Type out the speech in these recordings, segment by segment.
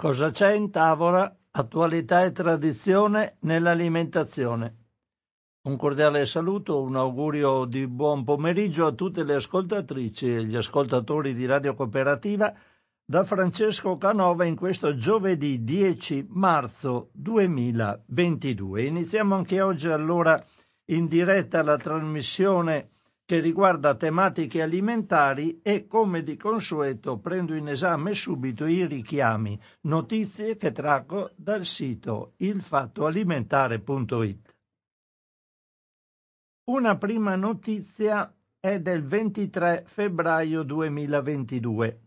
Cosa c'è in tavola? Attualità e tradizione nell'alimentazione. Un cordiale saluto, un augurio di buon pomeriggio a tutte le ascoltatrici e gli ascoltatori di Radio Cooperativa da Francesco Canova in questo giovedì 10 marzo 2022. Iniziamo anche oggi allora in diretta la trasmissione che riguarda tematiche alimentari e come di consueto prendo in esame subito i richiami, notizie che traggo dal sito ilfattoalimentare.it. Una prima notizia è del 23 febbraio 2022.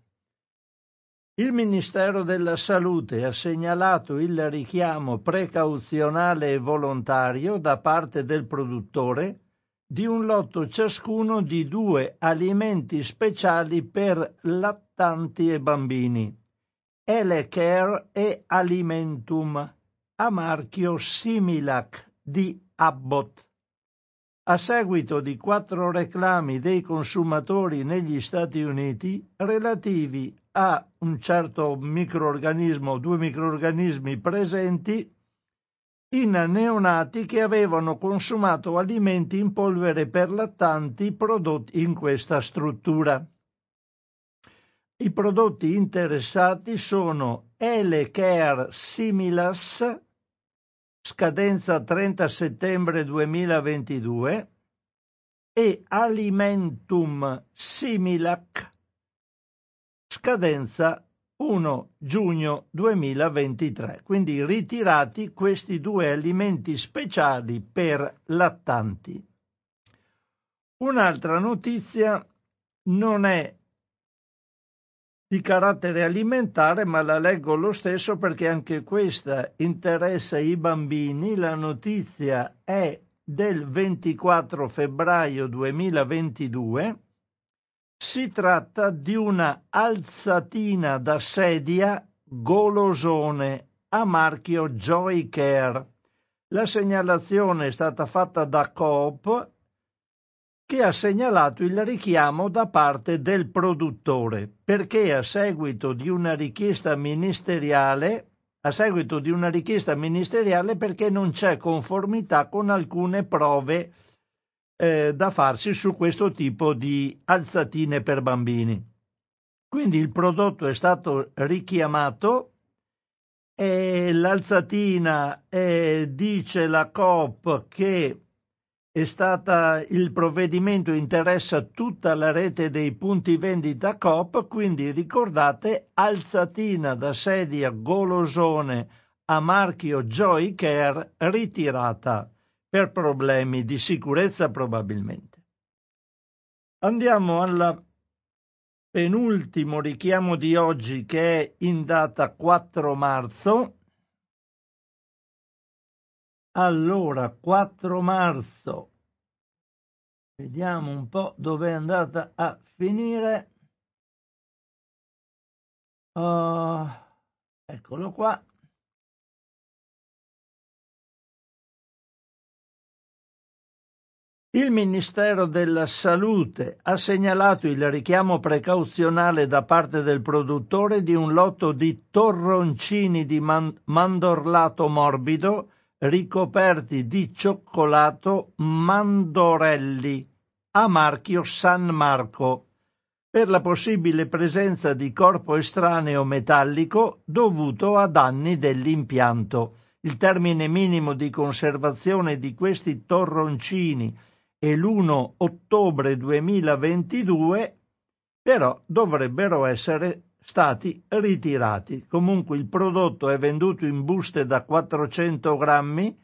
Il Ministero della Salute ha segnalato il richiamo precauzionale e volontario da parte del produttore di un lotto ciascuno di due alimenti speciali per lattanti e bambini, Elecare e Alimentum, a marchio Similac di Abbott. A seguito di quattro reclami dei consumatori negli Stati Uniti relativi a un certo microorganismo, due microorganismi presenti in neonati che avevano consumato alimenti in polvere per lattanti prodotti in questa struttura. I prodotti interessati sono L-Care Similas, scadenza 30 settembre 2022, e Alimentum Similac, scadenza 1 giugno 2023. Quindi ritirati questi due alimenti speciali per lattanti. Un'altra notizia non è di carattere alimentare, ma la leggo lo stesso perché anche questa interessa i bambini. La notizia è del 24 febbraio 2022 si tratta di una alzatina da sedia golosone a marchio Joy Care. La segnalazione è stata fatta da Coop che ha segnalato il richiamo da parte del produttore perché a seguito di una richiesta ministeriale a seguito di una richiesta ministeriale perché non c'è conformità con alcune prove eh, da farsi su questo tipo di alzatine per bambini. Quindi il prodotto è stato richiamato e l'alzatina eh, dice la Coop che è stata il provvedimento interessa tutta la rete dei punti vendita Coop, quindi ricordate alzatina da sedia golosone a marchio Joy Care ritirata per problemi di sicurezza probabilmente. Andiamo al penultimo richiamo di oggi che è in data 4 marzo. Allora, 4 marzo, vediamo un po' dove è andata a finire. Uh, eccolo qua. Il Ministero della Salute ha segnalato il richiamo precauzionale da parte del produttore di un lotto di torroncini di man- mandorlato morbido ricoperti di cioccolato Mandorelli a marchio San Marco per la possibile presenza di corpo estraneo metallico dovuto a danni dell'impianto. Il termine minimo di conservazione di questi torroncini e l'1 ottobre 2022, però dovrebbero essere stati ritirati. Comunque il prodotto è venduto in buste da 400 grammi,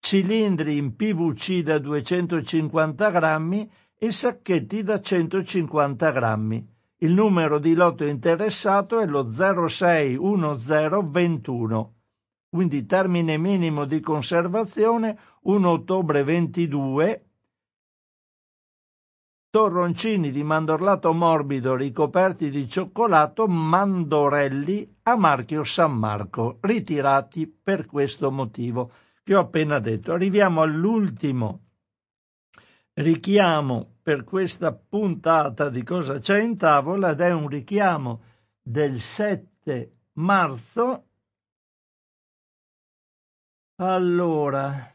cilindri in PVC da 250 grammi e sacchetti da 150 grammi. Il numero di lotto interessato è lo 061021. Quindi termine minimo di conservazione 1 ottobre 22 torroncini di mandorlato morbido ricoperti di cioccolato mandorelli a marchio San Marco, ritirati per questo motivo che ho appena detto. Arriviamo all'ultimo richiamo per questa puntata di cosa c'è in tavola ed è un richiamo del 7 marzo. Allora,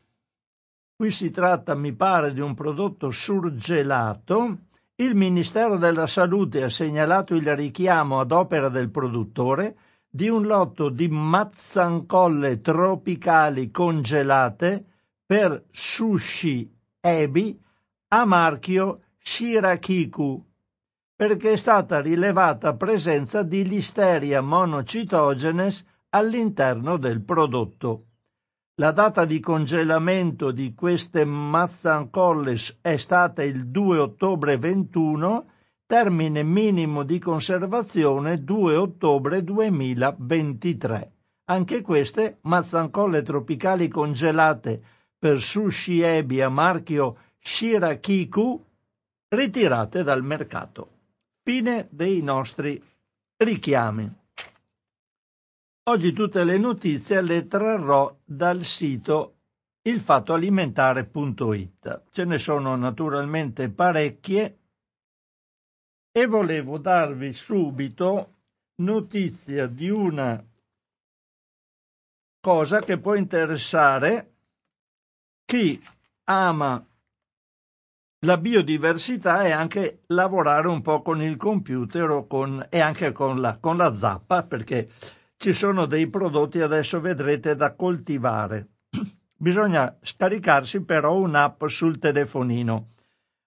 qui si tratta, mi pare, di un prodotto surgelato. Il Ministero della Salute ha segnalato il richiamo ad opera del produttore di un lotto di mazzancolle tropicali congelate per sushi ebi a marchio Shirakiku perché è stata rilevata presenza di Listeria monocitogenes all'interno del prodotto. La data di congelamento di queste mazzancolles è stata il 2 ottobre 21, termine minimo di conservazione 2 ottobre 2023. Anche queste mazzancolle tropicali congelate per sushi ebi a marchio Shirakiku ritirate dal mercato. Fine dei nostri richiami. Oggi tutte le notizie le trarrò dal sito ilfattoalimentare.it. Ce ne sono naturalmente parecchie e volevo darvi subito notizia di una cosa che può interessare chi ama la biodiversità è anche lavorare un po' con il computer con, e anche con la, con la zappa, perché ci sono dei prodotti adesso vedrete da coltivare. Bisogna scaricarsi però un'app sul telefonino.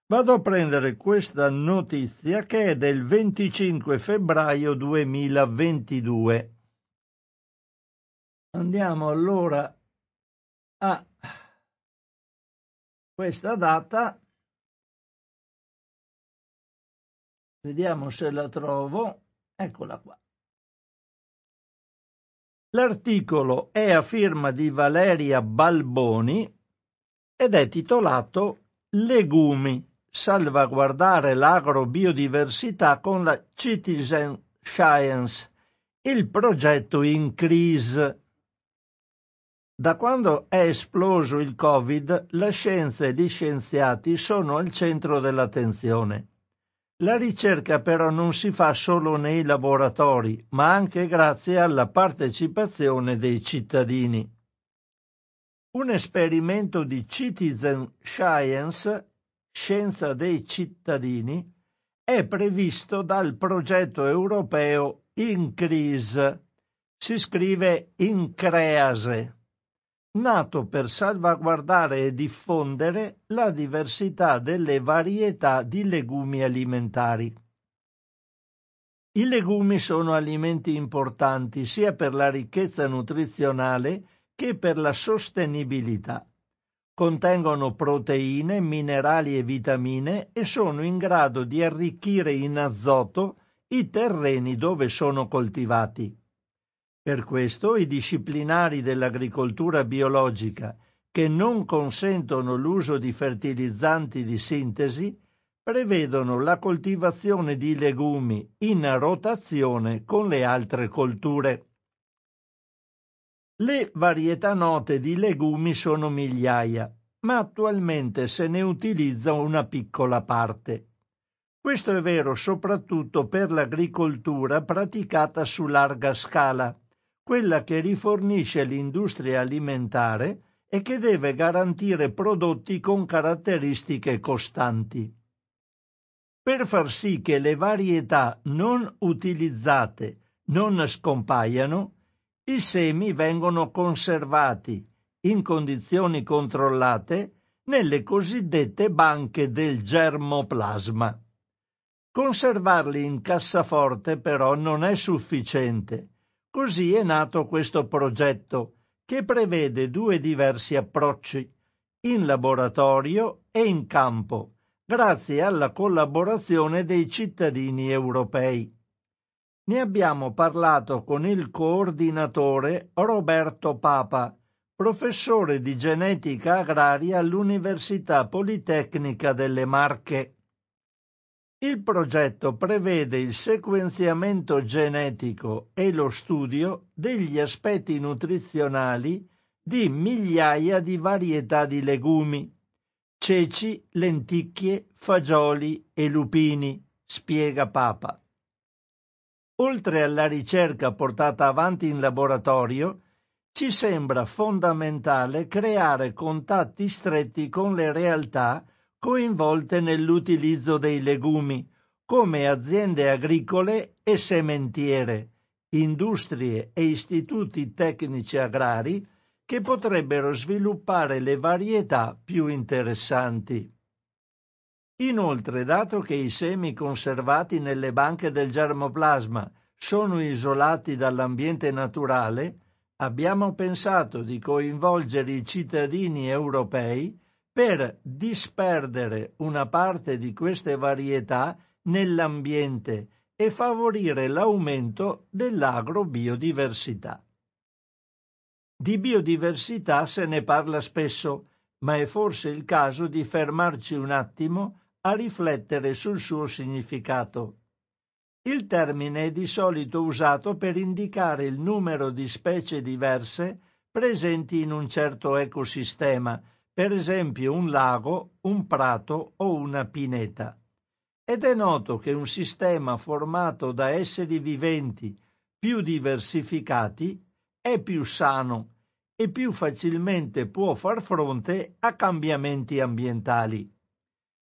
Vado a prendere questa notizia che è del 25 febbraio 2022. Andiamo allora a questa data Vediamo se la trovo. Eccola qua. L'articolo è a firma di Valeria Balboni ed è titolato Legumi, salvaguardare l'agrobiodiversità con la Citizen Science, il progetto in crisi. Da quando è esploso il Covid, la scienza e gli scienziati sono al centro dell'attenzione. La ricerca però non si fa solo nei laboratori, ma anche grazie alla partecipazione dei cittadini. Un esperimento di Citizen Science, Scienza dei cittadini, è previsto dal progetto europeo INCREASE. Si scrive INCREASE nato per salvaguardare e diffondere la diversità delle varietà di legumi alimentari. I legumi sono alimenti importanti sia per la ricchezza nutrizionale che per la sostenibilità. Contengono proteine, minerali e vitamine e sono in grado di arricchire in azoto i terreni dove sono coltivati. Per questo i disciplinari dell'agricoltura biologica che non consentono l'uso di fertilizzanti di sintesi prevedono la coltivazione di legumi in rotazione con le altre colture. Le varietà note di legumi sono migliaia, ma attualmente se ne utilizza una piccola parte. Questo è vero soprattutto per l'agricoltura praticata su larga scala, quella che rifornisce l'industria alimentare e che deve garantire prodotti con caratteristiche costanti. Per far sì che le varietà non utilizzate non scompaiano, i semi vengono conservati in condizioni controllate nelle cosiddette banche del germoplasma. Conservarli in cassaforte però non è sufficiente Così è nato questo progetto che prevede due diversi approcci, in laboratorio e in campo, grazie alla collaborazione dei cittadini europei. Ne abbiamo parlato con il coordinatore Roberto Papa, professore di genetica agraria all'Università Politecnica delle Marche. Il progetto prevede il sequenziamento genetico e lo studio degli aspetti nutrizionali di migliaia di varietà di legumi, ceci, lenticchie, fagioli e lupini, spiega Papa. Oltre alla ricerca portata avanti in laboratorio, ci sembra fondamentale creare contatti stretti con le realtà coinvolte nell'utilizzo dei legumi, come aziende agricole e sementiere, industrie e istituti tecnici agrari che potrebbero sviluppare le varietà più interessanti. Inoltre, dato che i semi conservati nelle banche del germoplasma sono isolati dall'ambiente naturale, abbiamo pensato di coinvolgere i cittadini europei per disperdere una parte di queste varietà nell'ambiente e favorire l'aumento dell'agrobiodiversità. Di biodiversità se ne parla spesso, ma è forse il caso di fermarci un attimo a riflettere sul suo significato. Il termine è di solito usato per indicare il numero di specie diverse presenti in un certo ecosistema, per esempio un lago, un prato o una pineta. Ed è noto che un sistema formato da esseri viventi più diversificati è più sano e più facilmente può far fronte a cambiamenti ambientali.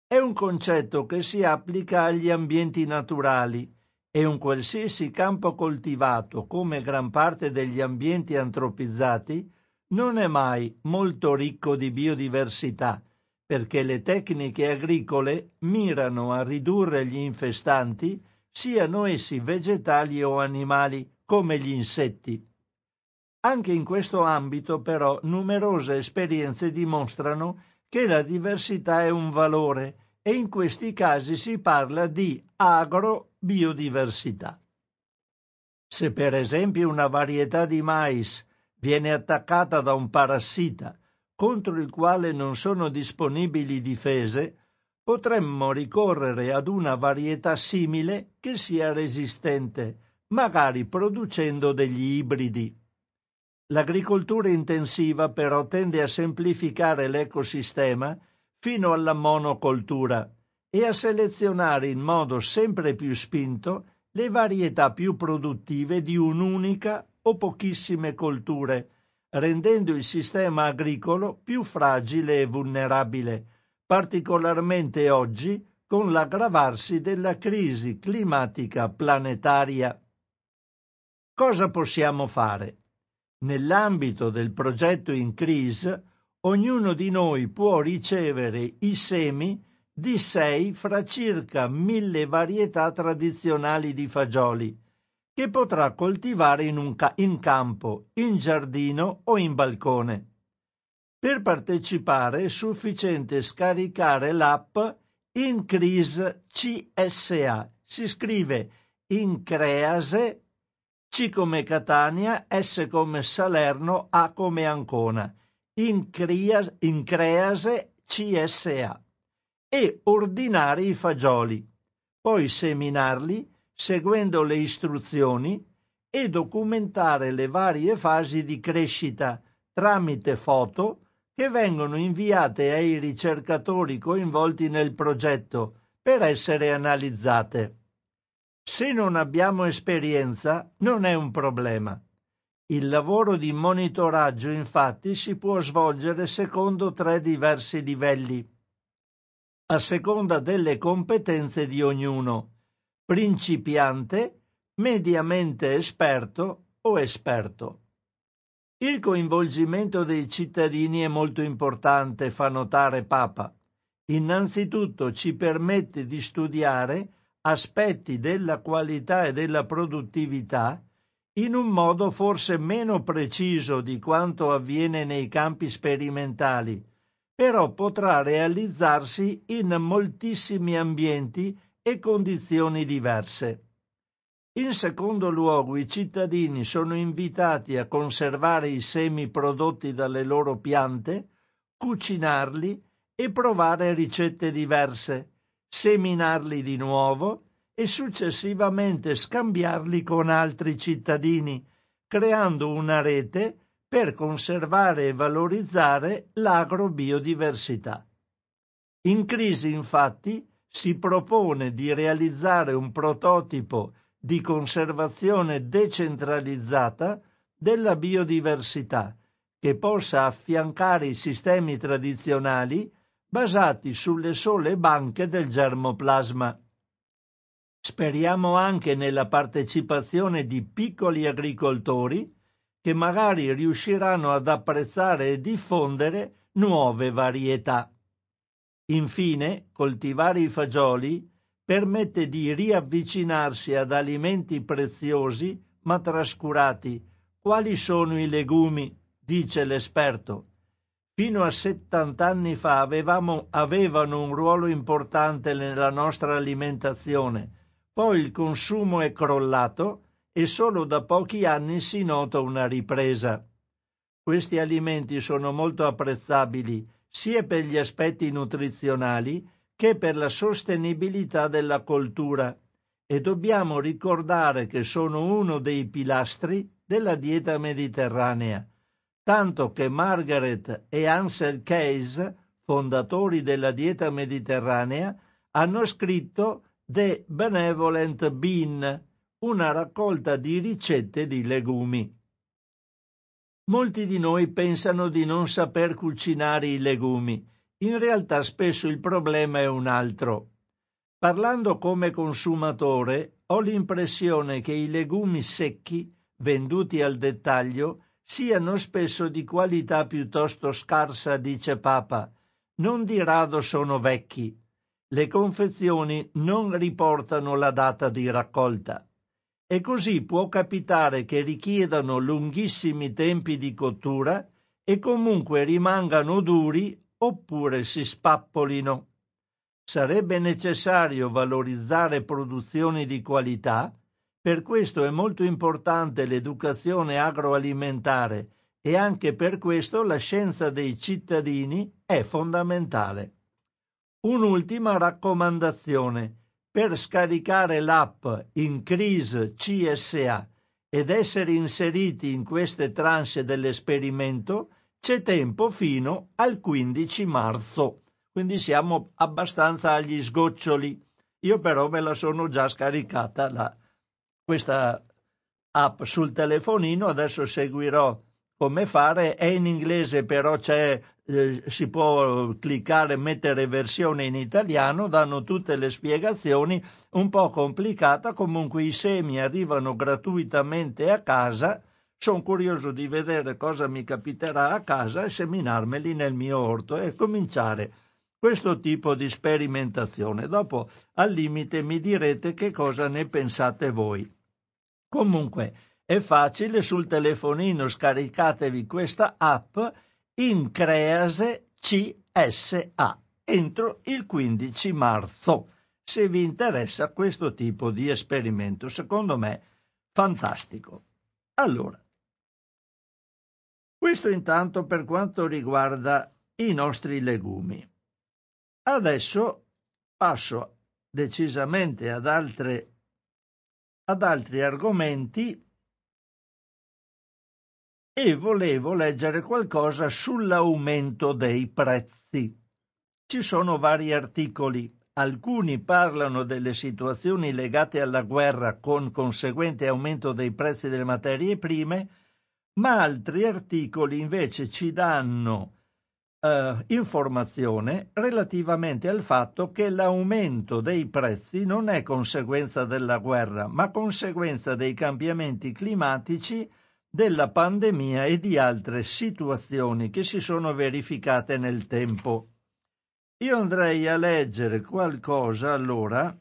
È un concetto che si applica agli ambienti naturali e un qualsiasi campo coltivato, come gran parte degli ambienti antropizzati, non è mai molto ricco di biodiversità, perché le tecniche agricole mirano a ridurre gli infestanti, siano essi vegetali o animali, come gli insetti. Anche in questo ambito, però, numerose esperienze dimostrano che la diversità è un valore e in questi casi si parla di agrobiodiversità. Se per esempio una varietà di mais viene attaccata da un parassita contro il quale non sono disponibili difese, potremmo ricorrere ad una varietà simile che sia resistente, magari producendo degli ibridi. L'agricoltura intensiva però tende a semplificare l'ecosistema fino alla monocoltura e a selezionare in modo sempre più spinto le varietà più produttive di un'unica o pochissime colture, rendendo il sistema agricolo più fragile e vulnerabile, particolarmente oggi con l'aggravarsi della crisi climatica planetaria. Cosa possiamo fare? Nell'ambito del progetto INCREASE, ognuno di noi può ricevere i semi di sei fra circa mille varietà tradizionali di fagioli, che potrà coltivare in, ca- in campo, in giardino o in balcone. Per partecipare è sufficiente scaricare l'app Increase CSA. Si scrive Increase, C come Catania, S come Salerno, A come Ancona. Increase CSA e ordinare i fagioli, poi seminarli seguendo le istruzioni e documentare le varie fasi di crescita tramite foto che vengono inviate ai ricercatori coinvolti nel progetto per essere analizzate. Se non abbiamo esperienza non è un problema. Il lavoro di monitoraggio infatti si può svolgere secondo tre diversi livelli, a seconda delle competenze di ognuno principiante, mediamente esperto o esperto. Il coinvolgimento dei cittadini è molto importante, fa notare Papa. Innanzitutto ci permette di studiare aspetti della qualità e della produttività in un modo forse meno preciso di quanto avviene nei campi sperimentali, però potrà realizzarsi in moltissimi ambienti e condizioni diverse. In secondo luogo, i cittadini sono invitati a conservare i semi prodotti dalle loro piante, cucinarli e provare ricette diverse, seminarli di nuovo e successivamente scambiarli con altri cittadini, creando una rete per conservare e valorizzare l'agrobiodiversità. In crisi, infatti, si propone di realizzare un prototipo di conservazione decentralizzata della biodiversità che possa affiancare i sistemi tradizionali basati sulle sole banche del germoplasma. Speriamo anche nella partecipazione di piccoli agricoltori che magari riusciranno ad apprezzare e diffondere nuove varietà. Infine, coltivare i fagioli permette di riavvicinarsi ad alimenti preziosi ma trascurati. Quali sono i legumi? dice l'esperto. Fino a 70 anni fa avevamo, avevano un ruolo importante nella nostra alimentazione, poi il consumo è crollato e solo da pochi anni si nota una ripresa. Questi alimenti sono molto apprezzabili sia per gli aspetti nutrizionali che per la sostenibilità della coltura e dobbiamo ricordare che sono uno dei pilastri della dieta mediterranea tanto che Margaret e Ansel Keys, fondatori della dieta mediterranea, hanno scritto The Benevolent Bean, una raccolta di ricette di legumi. Molti di noi pensano di non saper cucinare i legumi. In realtà spesso il problema è un altro. Parlando come consumatore, ho l'impressione che i legumi secchi, venduti al dettaglio, siano spesso di qualità piuttosto scarsa, dice Papa. Non di rado sono vecchi. Le confezioni non riportano la data di raccolta. E così può capitare che richiedano lunghissimi tempi di cottura e comunque rimangano duri oppure si spappolino. Sarebbe necessario valorizzare produzioni di qualità per questo è molto importante l'educazione agroalimentare e anche per questo la scienza dei cittadini è fondamentale. Un'ultima raccomandazione. Per scaricare l'app Increase CSA ed essere inseriti in queste tranche dell'esperimento c'è tempo fino al 15 marzo. Quindi siamo abbastanza agli sgoccioli. Io però me la sono già scaricata la questa app sul telefonino, adesso seguirò come fare, è in inglese però c'è, eh, si può cliccare mettere versione in italiano, danno tutte le spiegazioni, un po' complicata, comunque i semi arrivano gratuitamente a casa, sono curioso di vedere cosa mi capiterà a casa e seminarmeli nel mio orto e cominciare questo tipo di sperimentazione. Dopo, al limite, mi direte che cosa ne pensate voi. Comunque è facile sul telefonino scaricatevi questa app Increase CSA entro il 15 marzo se vi interessa questo tipo di esperimento. Secondo me fantastico. Allora, questo intanto per quanto riguarda i nostri legumi. Adesso passo decisamente ad altre ad altri argomenti e volevo leggere qualcosa sull'aumento dei prezzi. Ci sono vari articoli, alcuni parlano delle situazioni legate alla guerra con conseguente aumento dei prezzi delle materie prime, ma altri articoli invece ci danno eh, informazione relativamente al fatto che l'aumento dei prezzi non è conseguenza della guerra, ma conseguenza dei cambiamenti climatici, della pandemia e di altre situazioni che si sono verificate nel tempo. Io andrei a leggere qualcosa allora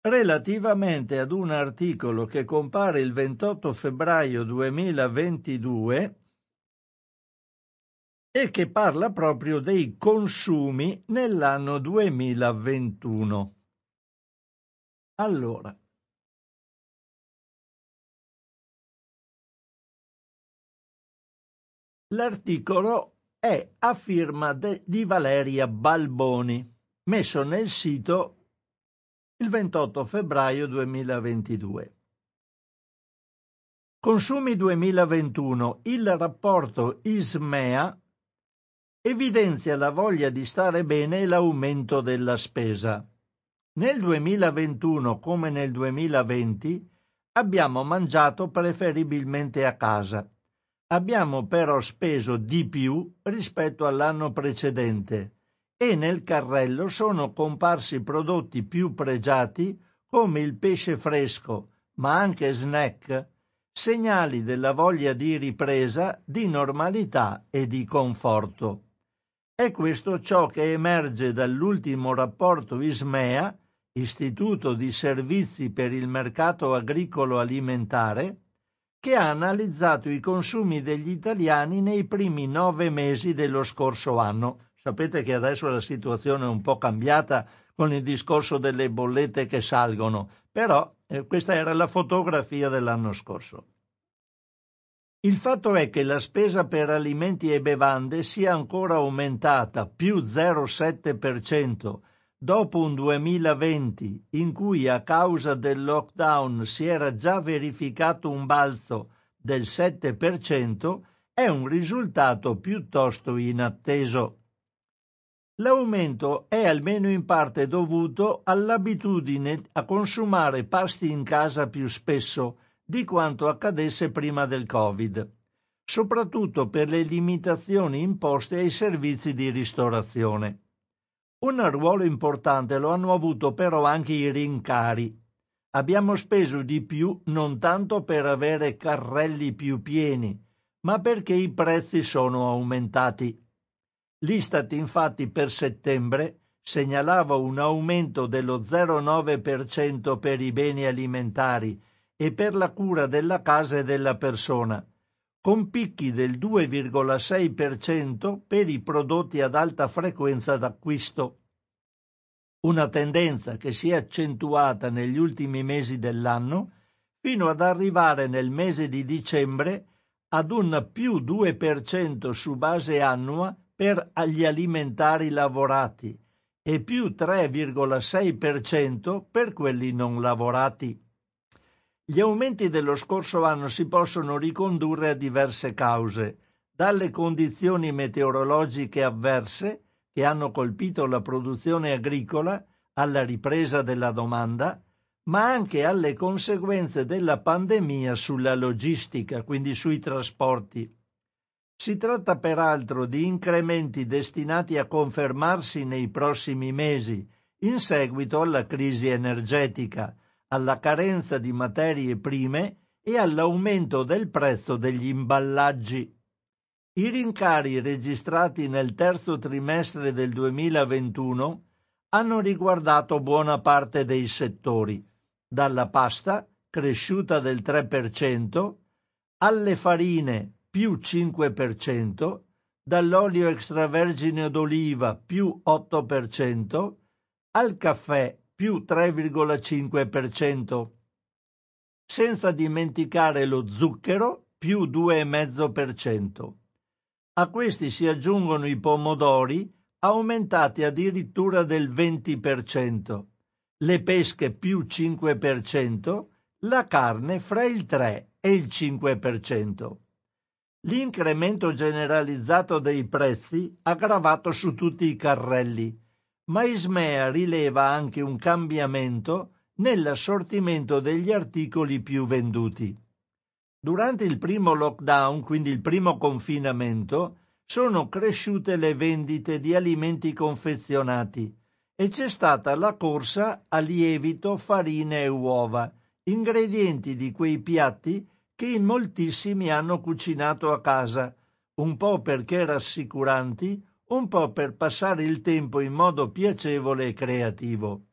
relativamente ad un articolo che compare il 28 febbraio 2022 e che parla proprio dei consumi nell'anno 2021. Allora, l'articolo è a firma di Valeria Balboni, messo nel sito il 28 febbraio 2022. Consumi 2021. Il rapporto ISMEA evidenzia la voglia di stare bene e l'aumento della spesa. Nel 2021 come nel 2020 abbiamo mangiato preferibilmente a casa. Abbiamo però speso di più rispetto all'anno precedente e nel carrello sono comparsi prodotti più pregiati come il pesce fresco, ma anche snack, segnali della voglia di ripresa, di normalità e di conforto. È questo ciò che emerge dall'ultimo rapporto ISMEA, Istituto di Servizi per il Mercato Agricolo Alimentare, che ha analizzato i consumi degli italiani nei primi nove mesi dello scorso anno. Sapete che adesso la situazione è un po' cambiata con il discorso delle bollette che salgono, però eh, questa era la fotografia dell'anno scorso. Il fatto è che la spesa per alimenti e bevande sia ancora aumentata più 0,7% dopo un 2020 in cui a causa del lockdown si era già verificato un balzo del 7%, è un risultato piuttosto inatteso. L'aumento è almeno in parte dovuto all'abitudine a consumare pasti in casa più spesso di quanto accadesse prima del Covid, soprattutto per le limitazioni imposte ai servizi di ristorazione. Un ruolo importante lo hanno avuto però anche i rincari. Abbiamo speso di più non tanto per avere carrelli più pieni, ma perché i prezzi sono aumentati. L'Istat infatti per settembre segnalava un aumento dello 0,9% per i beni alimentari e per la cura della casa e della persona, con picchi del 2,6% per i prodotti ad alta frequenza d'acquisto. Una tendenza che si è accentuata negli ultimi mesi dell'anno fino ad arrivare nel mese di dicembre ad un più 2% su base annua per gli alimentari lavorati e più 3,6% per quelli non lavorati. Gli aumenti dello scorso anno si possono ricondurre a diverse cause, dalle condizioni meteorologiche avverse che hanno colpito la produzione agricola alla ripresa della domanda, ma anche alle conseguenze della pandemia sulla logistica, quindi sui trasporti. Si tratta peraltro di incrementi destinati a confermarsi nei prossimi mesi in seguito alla crisi energetica, alla carenza di materie prime e all'aumento del prezzo degli imballaggi. I rincari registrati nel terzo trimestre del 2021 hanno riguardato buona parte dei settori, dalla pasta, cresciuta del 3%, alle farine, più 5%, dall'olio extravergine d'oliva più 8%, al caffè più 3,5%, senza dimenticare lo zucchero più 2,5%. A questi si aggiungono i pomodori aumentati addirittura del 20%, le pesche più 5%, la carne fra il 3 e il 5%. L'incremento generalizzato dei prezzi ha gravato su tutti i carrelli, ma Ismea rileva anche un cambiamento nell'assortimento degli articoli più venduti. Durante il primo lockdown, quindi il primo confinamento, sono cresciute le vendite di alimenti confezionati e c'è stata la corsa a lievito, farina e uova, ingredienti di quei piatti che in moltissimi hanno cucinato a casa, un po' perché rassicuranti, un po' per passare il tempo in modo piacevole e creativo.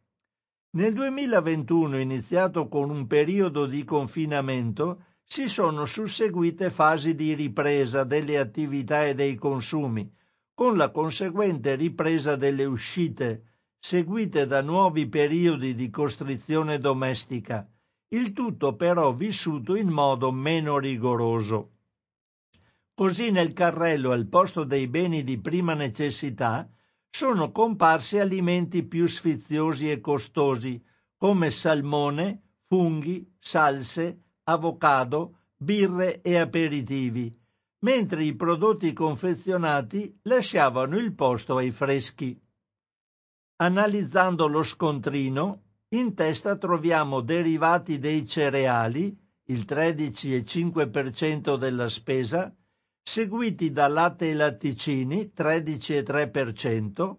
Nel 2021, iniziato con un periodo di confinamento, si sono susseguite fasi di ripresa delle attività e dei consumi, con la conseguente ripresa delle uscite, seguite da nuovi periodi di costrizione domestica, il tutto però vissuto in modo meno rigoroso. Così nel carrello al posto dei beni di prima necessità sono comparsi alimenti più sfiziosi e costosi, come salmone, funghi, salse, avocado, birre e aperitivi, mentre i prodotti confezionati lasciavano il posto ai freschi. Analizzando lo scontrino, in testa troviamo derivati dei cereali, il 13,5% della spesa, seguiti da latte e latticini, 13,3%,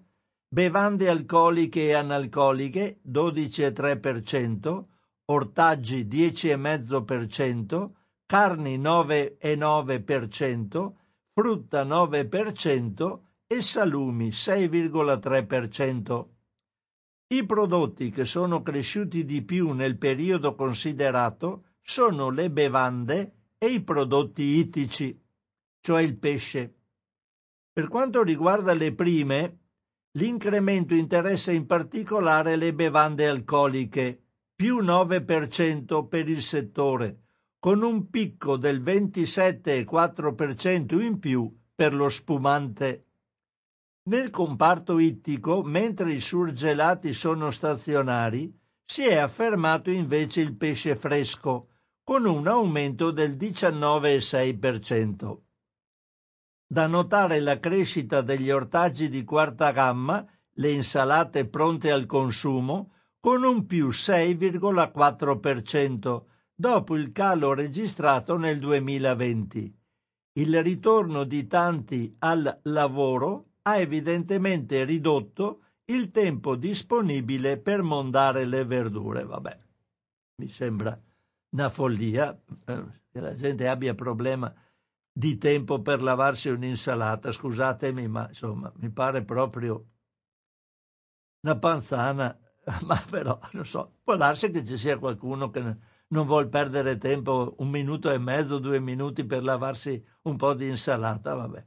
bevande alcoliche e analcoliche, 12,3%, ortaggi 10,5%, carni 9,9%, frutta 9% e salumi 6,3%. I prodotti che sono cresciuti di più nel periodo considerato sono le bevande e i prodotti ittici, cioè il pesce. Per quanto riguarda le prime, l'incremento interessa in particolare le bevande alcoliche, più 9% per il settore, con un picco del 27,4% in più per lo spumante. Nel comparto ittico, mentre i surgelati sono stazionari, si è affermato invece il pesce fresco, con un aumento del 19,6%. Da notare la crescita degli ortaggi di quarta gamma, le insalate pronte al consumo, con un più 6,4%, dopo il calo registrato nel 2020. Il ritorno di tanti al lavoro ha evidentemente ridotto il tempo disponibile per mondare le verdure. Vabbè, mi sembra una follia eh, che la gente abbia problema di tempo per lavarsi un'insalata. Scusatemi, ma insomma, mi pare proprio una panzana. Ma però, non so, può darsi che ci sia qualcuno che non vuol perdere tempo un minuto e mezzo, due minuti per lavarsi un po' di insalata, vabbè.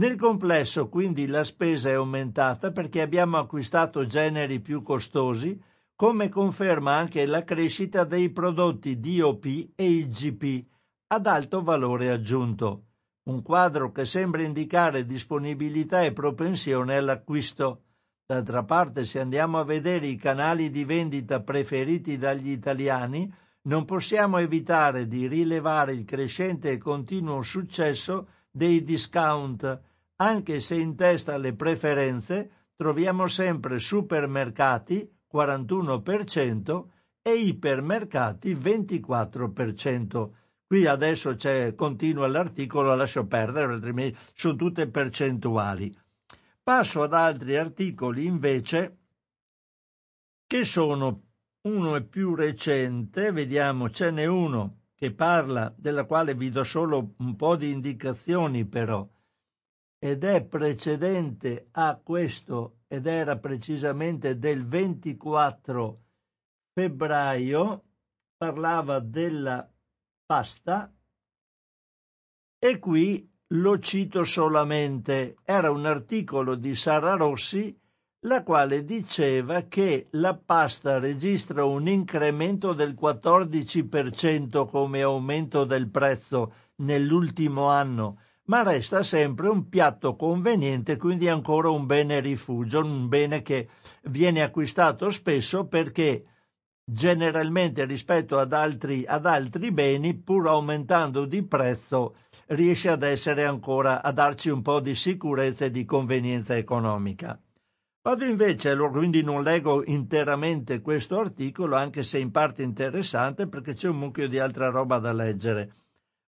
Nel complesso, quindi, la spesa è aumentata perché abbiamo acquistato generi più costosi, come conferma anche la crescita dei prodotti DOP e IGP ad alto valore aggiunto, un quadro che sembra indicare disponibilità e propensione all'acquisto. D'altra parte, se andiamo a vedere i canali di vendita preferiti dagli italiani, non possiamo evitare di rilevare il crescente e continuo successo dei discount, anche se in testa alle preferenze troviamo sempre supermercati 41% e ipermercati 24%. Qui adesso c'è, continua l'articolo, lascio perdere, altrimenti sono tutte percentuali. Passo ad altri articoli invece che sono uno è più recente, vediamo, ce n'è uno che parla, della quale vi do solo un po' di indicazioni però, ed è precedente a questo, ed era precisamente del 24 febbraio, parlava della pasta, e qui lo cito solamente, era un articolo di Sara Rossi la quale diceva che la pasta registra un incremento del 14% come aumento del prezzo nell'ultimo anno, ma resta sempre un piatto conveniente, quindi ancora un bene rifugio, un bene che viene acquistato spesso perché generalmente rispetto ad altri, ad altri beni, pur aumentando di prezzo, riesce ad essere ancora a darci un po' di sicurezza e di convenienza economica. Vado invece, quindi non leggo interamente questo articolo, anche se in parte interessante, perché c'è un mucchio di altra roba da leggere.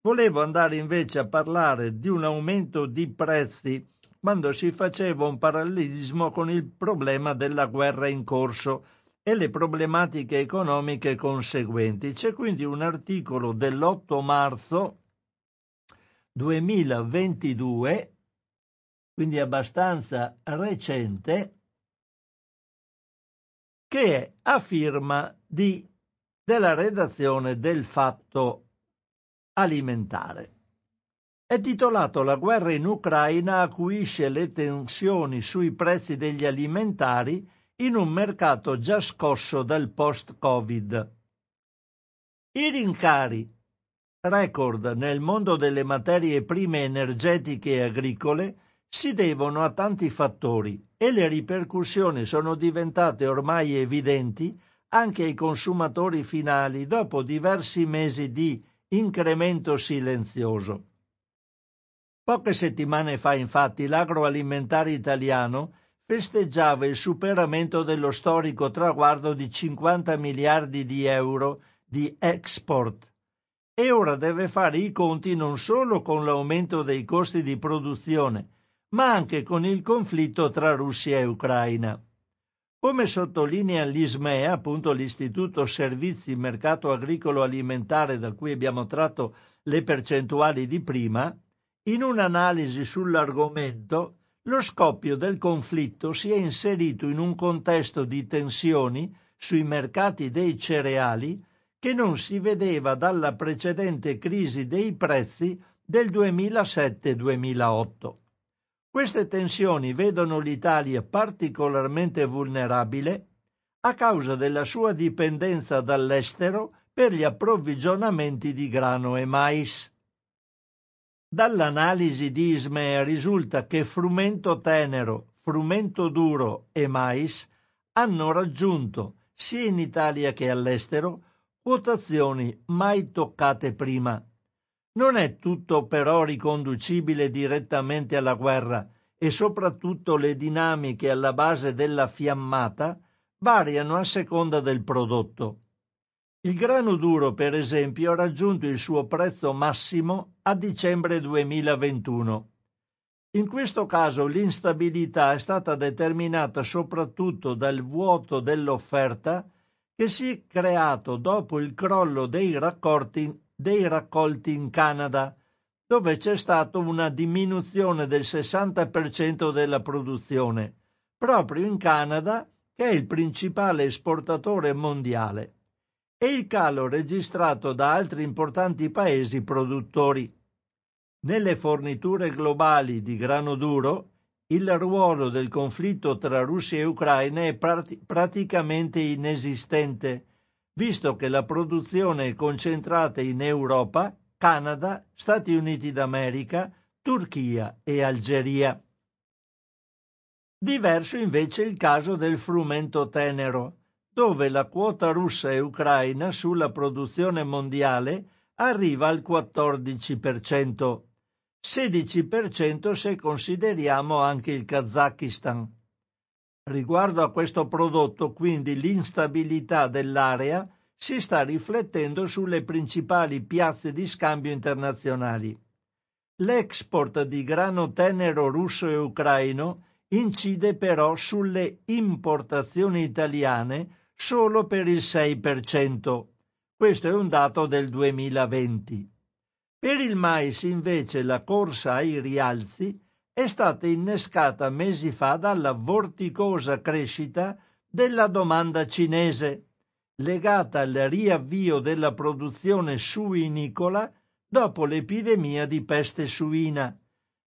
Volevo andare invece a parlare di un aumento di prezzi quando si faceva un parallelismo con il problema della guerra in corso e le problematiche economiche conseguenti. C'è quindi un articolo dell'8 marzo 2022, quindi abbastanza recente, che è a firma di, della redazione del Fatto Alimentare. È titolato La guerra in Ucraina acuisce le tensioni sui prezzi degli alimentari in un mercato già scosso dal post-Covid. I rincari record nel mondo delle materie prime energetiche e agricole si devono a tanti fattori e le ripercussioni sono diventate ormai evidenti anche ai consumatori finali dopo diversi mesi di incremento silenzioso. Poche settimane fa, infatti, l'agroalimentare italiano festeggiava il superamento dello storico traguardo di 50 miliardi di euro di export e ora deve fare i conti non solo con l'aumento dei costi di produzione, ma anche con il conflitto tra Russia e Ucraina. Come sottolinea l'ISME, appunto l'Istituto Servizi Mercato Agricolo Alimentare da cui abbiamo tratto le percentuali di prima, in un'analisi sull'argomento lo scoppio del conflitto si è inserito in un contesto di tensioni sui mercati dei cereali che non si vedeva dalla precedente crisi dei prezzi del 2007-2008. Queste tensioni vedono l'Italia particolarmente vulnerabile a causa della sua dipendenza dall'estero per gli approvvigionamenti di grano e mais. Dall'analisi di Ismea risulta che frumento tenero, frumento duro e mais hanno raggiunto, sia in Italia che all'estero, quotazioni mai toccate prima. Non è tutto però riconducibile direttamente alla guerra e soprattutto le dinamiche alla base della fiammata variano a seconda del prodotto. Il grano duro, per esempio, ha raggiunto il suo prezzo massimo a dicembre 2021. In questo caso l'instabilità è stata determinata soprattutto dal vuoto dell'offerta che si è creato dopo il crollo dei raccolti dei raccolti in Canada, dove c'è stata una diminuzione del 60% della produzione, proprio in Canada, che è il principale esportatore mondiale, e il calo registrato da altri importanti paesi produttori. Nelle forniture globali di grano duro, il ruolo del conflitto tra Russia e Ucraina è praticamente inesistente visto che la produzione è concentrata in Europa, Canada, Stati Uniti d'America, Turchia e Algeria. Diverso invece il caso del frumento tenero, dove la quota russa e ucraina sulla produzione mondiale arriva al 14%, 16% se consideriamo anche il Kazakistan. Riguardo a questo prodotto, quindi, l'instabilità dell'area si sta riflettendo sulle principali piazze di scambio internazionali. L'export di grano tenero russo e ucraino incide però sulle importazioni italiane solo per il 6%. Questo è un dato del 2020. Per il mais invece la corsa ai rialzi è stata innescata mesi fa dalla vorticosa crescita della domanda cinese, legata al riavvio della produzione suinicola dopo l'epidemia di peste suina,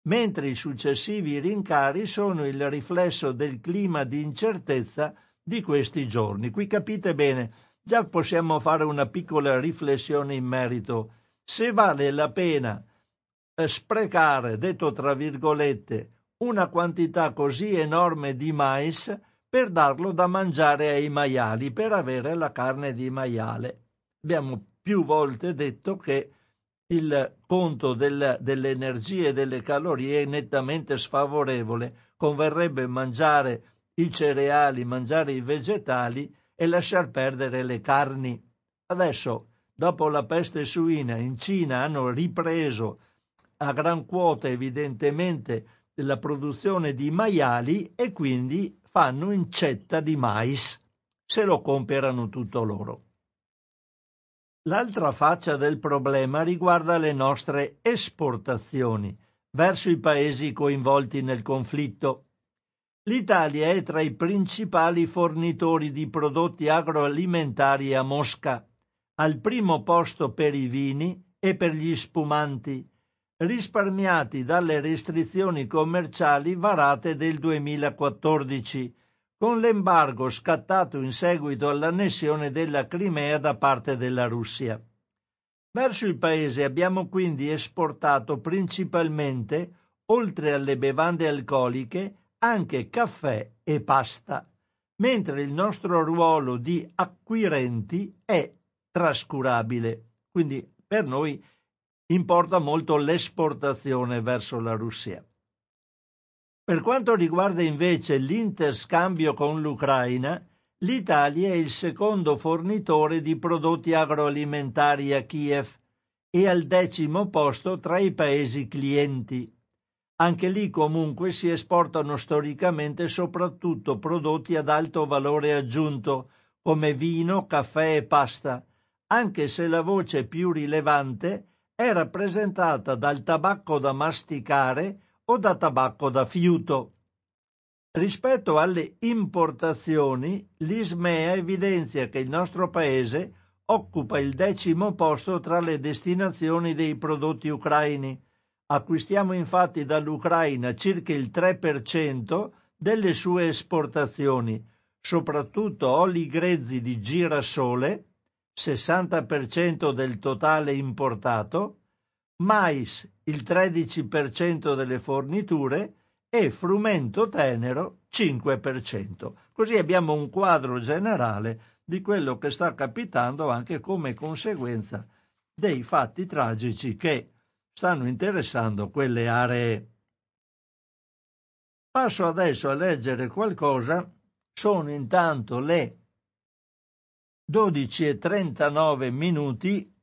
mentre i successivi rincari sono il riflesso del clima di incertezza di questi giorni. Qui capite bene, già possiamo fare una piccola riflessione in merito. Se vale la pena sprecare, detto tra virgolette, una quantità così enorme di mais per darlo da mangiare ai maiali, per avere la carne di maiale. Abbiamo più volte detto che il conto del, delle e delle calorie è nettamente sfavorevole, converrebbe mangiare i cereali, mangiare i vegetali e lasciar perdere le carni. Adesso, dopo la peste suina, in Cina hanno ripreso a gran quota evidentemente della produzione di maiali e quindi fanno incetta di mais, se lo comperano tutto loro. L'altra faccia del problema riguarda le nostre esportazioni verso i paesi coinvolti nel conflitto. L'Italia è tra i principali fornitori di prodotti agroalimentari a Mosca, al primo posto per i vini e per gli spumanti, risparmiati dalle restrizioni commerciali varate del 2014, con l'embargo scattato in seguito all'annessione della Crimea da parte della Russia. Verso il paese abbiamo quindi esportato principalmente, oltre alle bevande alcoliche, anche caffè e pasta, mentre il nostro ruolo di acquirenti è trascurabile. Quindi per noi importa molto l'esportazione verso la Russia. Per quanto riguarda invece l'interscambio con l'Ucraina, l'Italia è il secondo fornitore di prodotti agroalimentari a Kiev e al decimo posto tra i paesi clienti. Anche lì comunque si esportano storicamente soprattutto prodotti ad alto valore aggiunto, come vino, caffè e pasta, anche se la voce più rilevante è rappresentata dal tabacco da masticare o da tabacco da fiuto. Rispetto alle importazioni, l'ISMEA evidenzia che il nostro Paese occupa il decimo posto tra le destinazioni dei prodotti ucraini. Acquistiamo infatti dall'Ucraina circa il 3% delle sue esportazioni, soprattutto oli grezzi di girasole, 60% del totale importato, mais il 13% delle forniture e frumento tenero 5%. Così abbiamo un quadro generale di quello che sta capitando anche come conseguenza dei fatti tragici che stanno interessando quelle aree. Passo adesso a leggere qualcosa, sono intanto le 12 e 39 minuti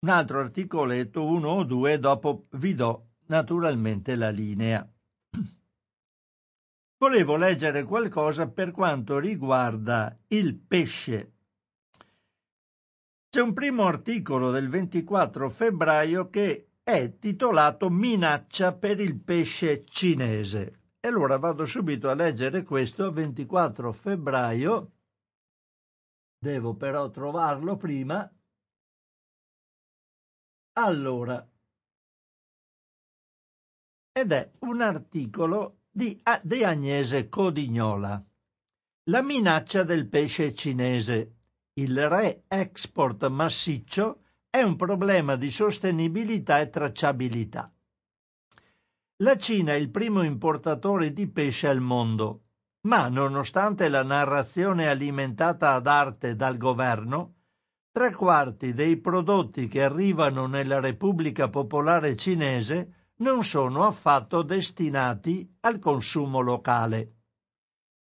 un altro articoletto, uno o due, dopo vi do naturalmente la linea. Volevo leggere qualcosa per quanto riguarda il pesce. C'è un primo articolo del 24 febbraio che è titolato Minaccia per il pesce cinese. E allora vado subito a leggere questo 24 febbraio. Devo però trovarlo prima. Allora, ed è un articolo di, di Agnese Codignola. La minaccia del pesce cinese. Il re-export massiccio è un problema di sostenibilità e tracciabilità. La Cina è il primo importatore di pesce al mondo, ma nonostante la narrazione alimentata ad arte dal governo, Tre quarti dei prodotti che arrivano nella Repubblica Popolare Cinese non sono affatto destinati al consumo locale.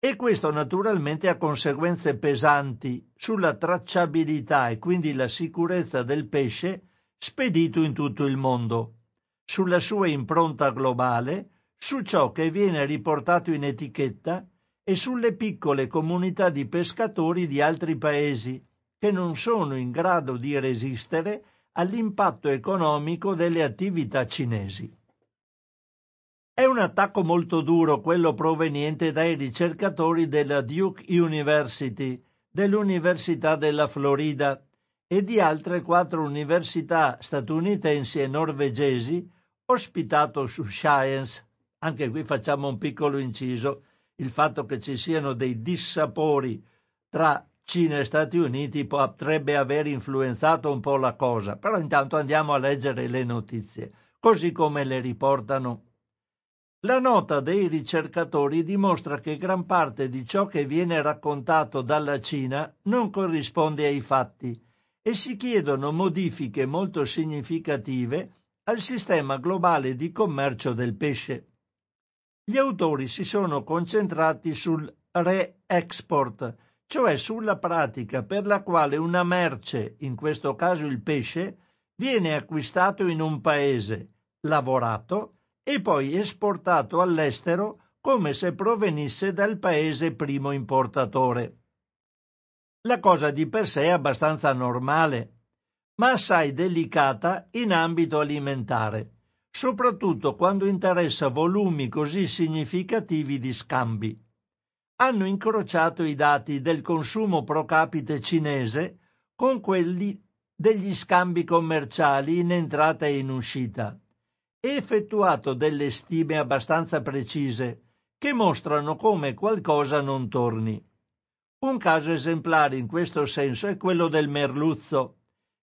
E questo naturalmente ha conseguenze pesanti sulla tracciabilità e quindi la sicurezza del pesce spedito in tutto il mondo, sulla sua impronta globale, su ciò che viene riportato in etichetta e sulle piccole comunità di pescatori di altri paesi che non sono in grado di resistere all'impatto economico delle attività cinesi. È un attacco molto duro quello proveniente dai ricercatori della Duke University, dell'Università della Florida e di altre quattro università statunitensi e norvegesi ospitato su Science. Anche qui facciamo un piccolo inciso. Il fatto che ci siano dei dissapori tra Cina e Stati Uniti potrebbe aver influenzato un po' la cosa, però intanto andiamo a leggere le notizie, così come le riportano. La nota dei ricercatori dimostra che gran parte di ciò che viene raccontato dalla Cina non corrisponde ai fatti e si chiedono modifiche molto significative al sistema globale di commercio del pesce. Gli autori si sono concentrati sul re-export, cioè sulla pratica per la quale una merce, in questo caso il pesce, viene acquistato in un paese, lavorato e poi esportato all'estero come se provenisse dal paese primo importatore. La cosa di per sé è abbastanza normale, ma assai delicata in ambito alimentare, soprattutto quando interessa volumi così significativi di scambi hanno incrociato i dati del consumo pro capite cinese con quelli degli scambi commerciali in entrata e in uscita effettuato delle stime abbastanza precise che mostrano come qualcosa non torni. Un caso esemplare in questo senso è quello del merluzzo,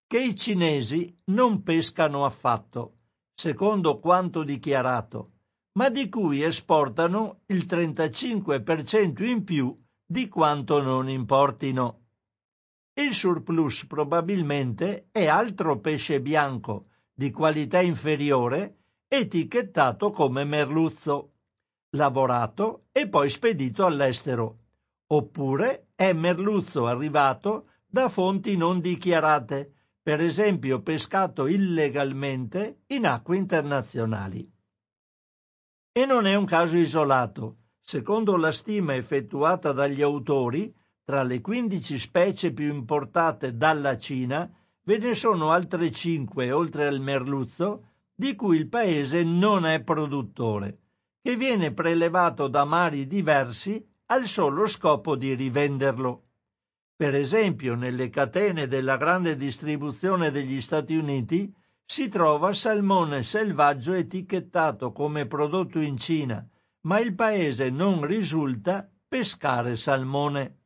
che i cinesi non pescano affatto, secondo quanto dichiarato, ma di cui esportano il 35% in più di quanto non importino. Il surplus probabilmente è altro pesce bianco di qualità inferiore etichettato come merluzzo, lavorato e poi spedito all'estero, oppure è merluzzo arrivato da fonti non dichiarate, per esempio pescato illegalmente in acque internazionali. E non è un caso isolato. Secondo la stima effettuata dagli autori, tra le 15 specie più importate dalla Cina, ve ne sono altre 5, oltre al merluzzo, di cui il paese non è produttore, che viene prelevato da mari diversi al solo scopo di rivenderlo. Per esempio, nelle catene della grande distribuzione degli Stati Uniti si trova salmone selvaggio etichettato come prodotto in Cina, ma il paese non risulta pescare salmone.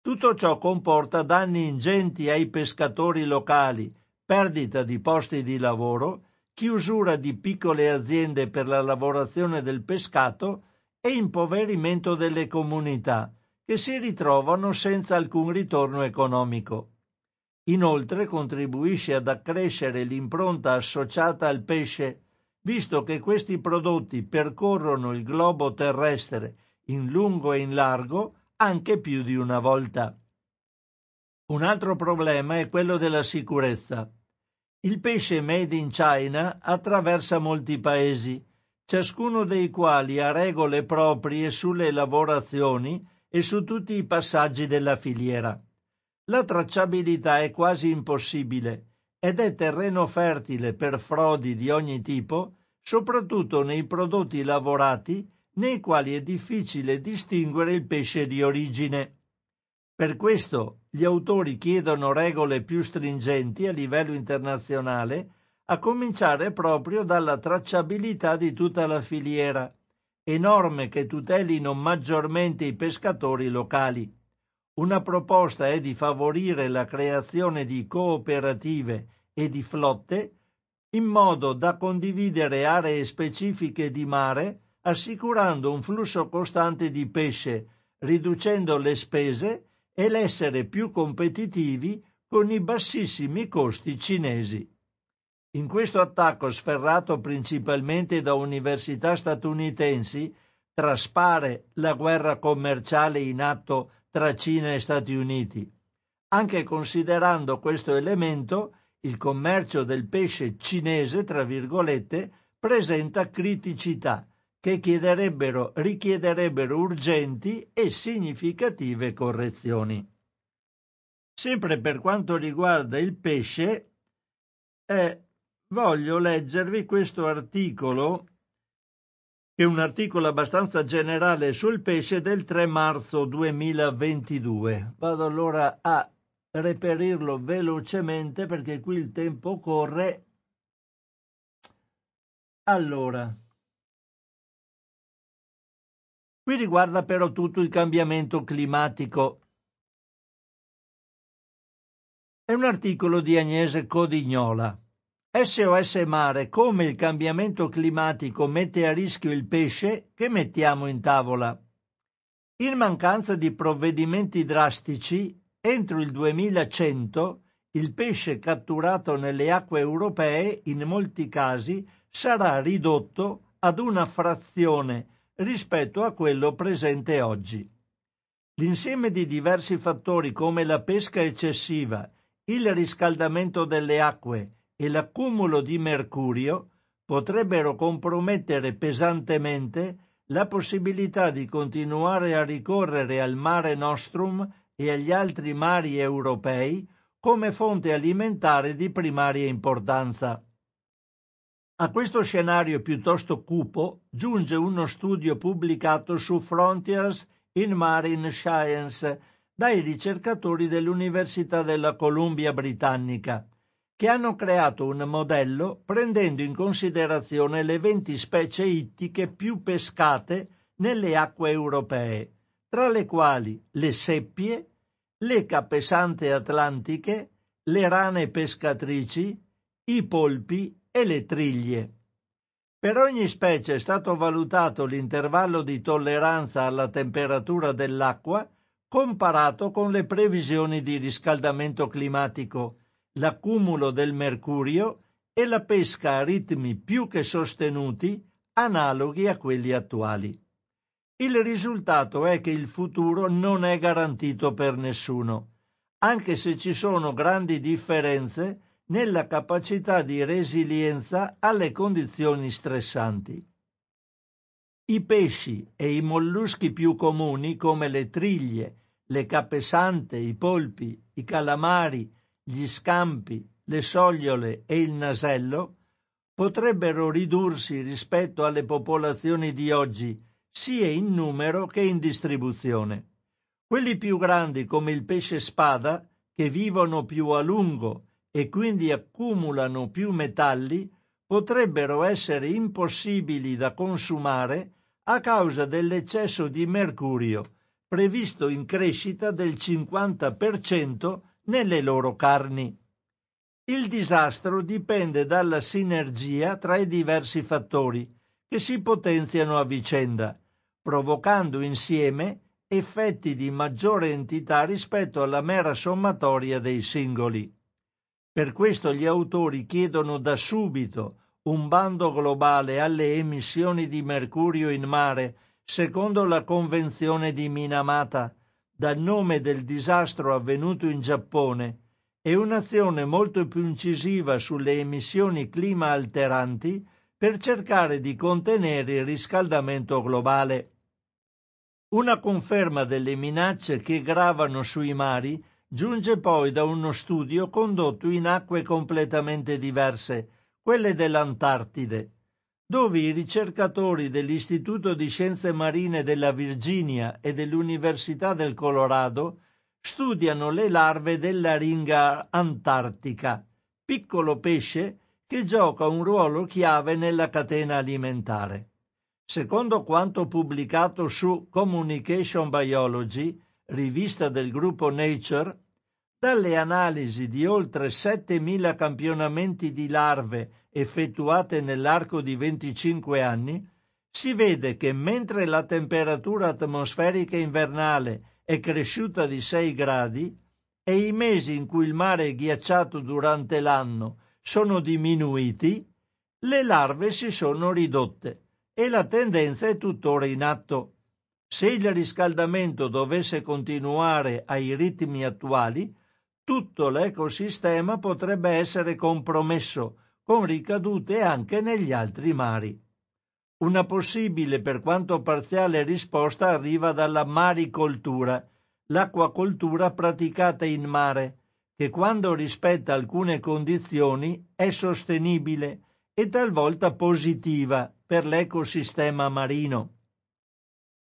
Tutto ciò comporta danni ingenti ai pescatori locali, perdita di posti di lavoro, chiusura di piccole aziende per la lavorazione del pescato e impoverimento delle comunità, che si ritrovano senza alcun ritorno economico. Inoltre contribuisce ad accrescere l'impronta associata al pesce, visto che questi prodotti percorrono il globo terrestre in lungo e in largo anche più di una volta. Un altro problema è quello della sicurezza. Il pesce made in China attraversa molti paesi, ciascuno dei quali ha regole proprie sulle lavorazioni e su tutti i passaggi della filiera. La tracciabilità è quasi impossibile ed è terreno fertile per frodi di ogni tipo, soprattutto nei prodotti lavorati nei quali è difficile distinguere il pesce di origine. Per questo gli autori chiedono regole più stringenti a livello internazionale, a cominciare proprio dalla tracciabilità di tutta la filiera, e norme che tutelino maggiormente i pescatori locali. Una proposta è di favorire la creazione di cooperative e di flotte in modo da condividere aree specifiche di mare assicurando un flusso costante di pesce, riducendo le spese e l'essere più competitivi con i bassissimi costi cinesi. In questo attacco sferrato principalmente da università statunitensi traspare la guerra commerciale in atto tra Cina e Stati Uniti. Anche considerando questo elemento, il commercio del pesce cinese, tra virgolette, presenta criticità che richiederebbero urgenti e significative correzioni. Sempre per quanto riguarda il pesce, eh, voglio leggervi questo articolo, che è un articolo abbastanza generale sul pesce del 3 marzo 2022. Vado allora a reperirlo velocemente perché qui il tempo corre. Allora, qui riguarda però tutto il cambiamento climatico. È un articolo di Agnese Codignola. SOS Mare, come il cambiamento climatico mette a rischio il pesce che mettiamo in tavola. In mancanza di provvedimenti drastici, entro il 2100 il pesce catturato nelle acque europee in molti casi sarà ridotto ad una frazione rispetto a quello presente oggi. L'insieme di diversi fattori come la pesca eccessiva, il riscaldamento delle acque e l'accumulo di mercurio potrebbero compromettere pesantemente la possibilità di continuare a ricorrere al mare nostrum e agli altri mari europei come fonte alimentare di primaria importanza. A questo scenario piuttosto cupo giunge uno studio pubblicato su Frontiers in Marine Science dai ricercatori dell'Università della Columbia Britannica, che hanno creato un modello prendendo in considerazione le 20 specie ittiche più pescate nelle acque europee, tra le quali le seppie, le capesante atlantiche, le rane pescatrici, i polpi e le triglie. Per ogni specie è stato valutato l'intervallo di tolleranza alla temperatura dell'acqua comparato con le previsioni di riscaldamento climatico l'accumulo del mercurio e la pesca a ritmi più che sostenuti, analoghi a quelli attuali. Il risultato è che il futuro non è garantito per nessuno, anche se ci sono grandi differenze nella capacità di resilienza alle condizioni stressanti. I pesci e i molluschi più comuni come le triglie, le capesante, i polpi, i calamari, gli scampi, le sogliole e il nasello potrebbero ridursi rispetto alle popolazioni di oggi sia in numero che in distribuzione. Quelli più grandi come il pesce spada, che vivono più a lungo e quindi accumulano più metalli, potrebbero essere impossibili da consumare a causa dell'eccesso di mercurio, previsto in crescita del 50% nelle loro carni. Il disastro dipende dalla sinergia tra i diversi fattori che si potenziano a vicenda, provocando insieme effetti di maggiore entità rispetto alla mera sommatoria dei singoli. Per questo gli autori chiedono da subito un bando globale alle emissioni di mercurio in mare secondo la Convenzione di Minamata, dal nome del disastro avvenuto in Giappone, e un'azione molto più incisiva sulle emissioni clima alteranti per cercare di contenere il riscaldamento globale. Una conferma delle minacce che gravano sui mari giunge poi da uno studio condotto in acque completamente diverse, quelle dell'Antartide, dove i ricercatori dell'Istituto di Scienze Marine della Virginia e dell'Università del Colorado studiano le larve della ringa antartica, piccolo pesce che gioca un ruolo chiave nella catena alimentare. Secondo quanto pubblicato su Communication Biology, rivista del gruppo Nature, dalle analisi di oltre 7.000 campionamenti di larve effettuate nell'arco di 25 anni, si vede che mentre la temperatura atmosferica invernale è cresciuta di 6 gradi e i mesi in cui il mare è ghiacciato durante l'anno sono diminuiti, le larve si sono ridotte e la tendenza è tuttora in atto. Se il riscaldamento dovesse continuare ai ritmi attuali, tutto l'ecosistema potrebbe essere compromesso, con ricadute anche negli altri mari. Una possibile, per quanto parziale, risposta arriva dalla maricoltura, l'acquacoltura praticata in mare, che quando rispetta alcune condizioni è sostenibile e talvolta positiva per l'ecosistema marino.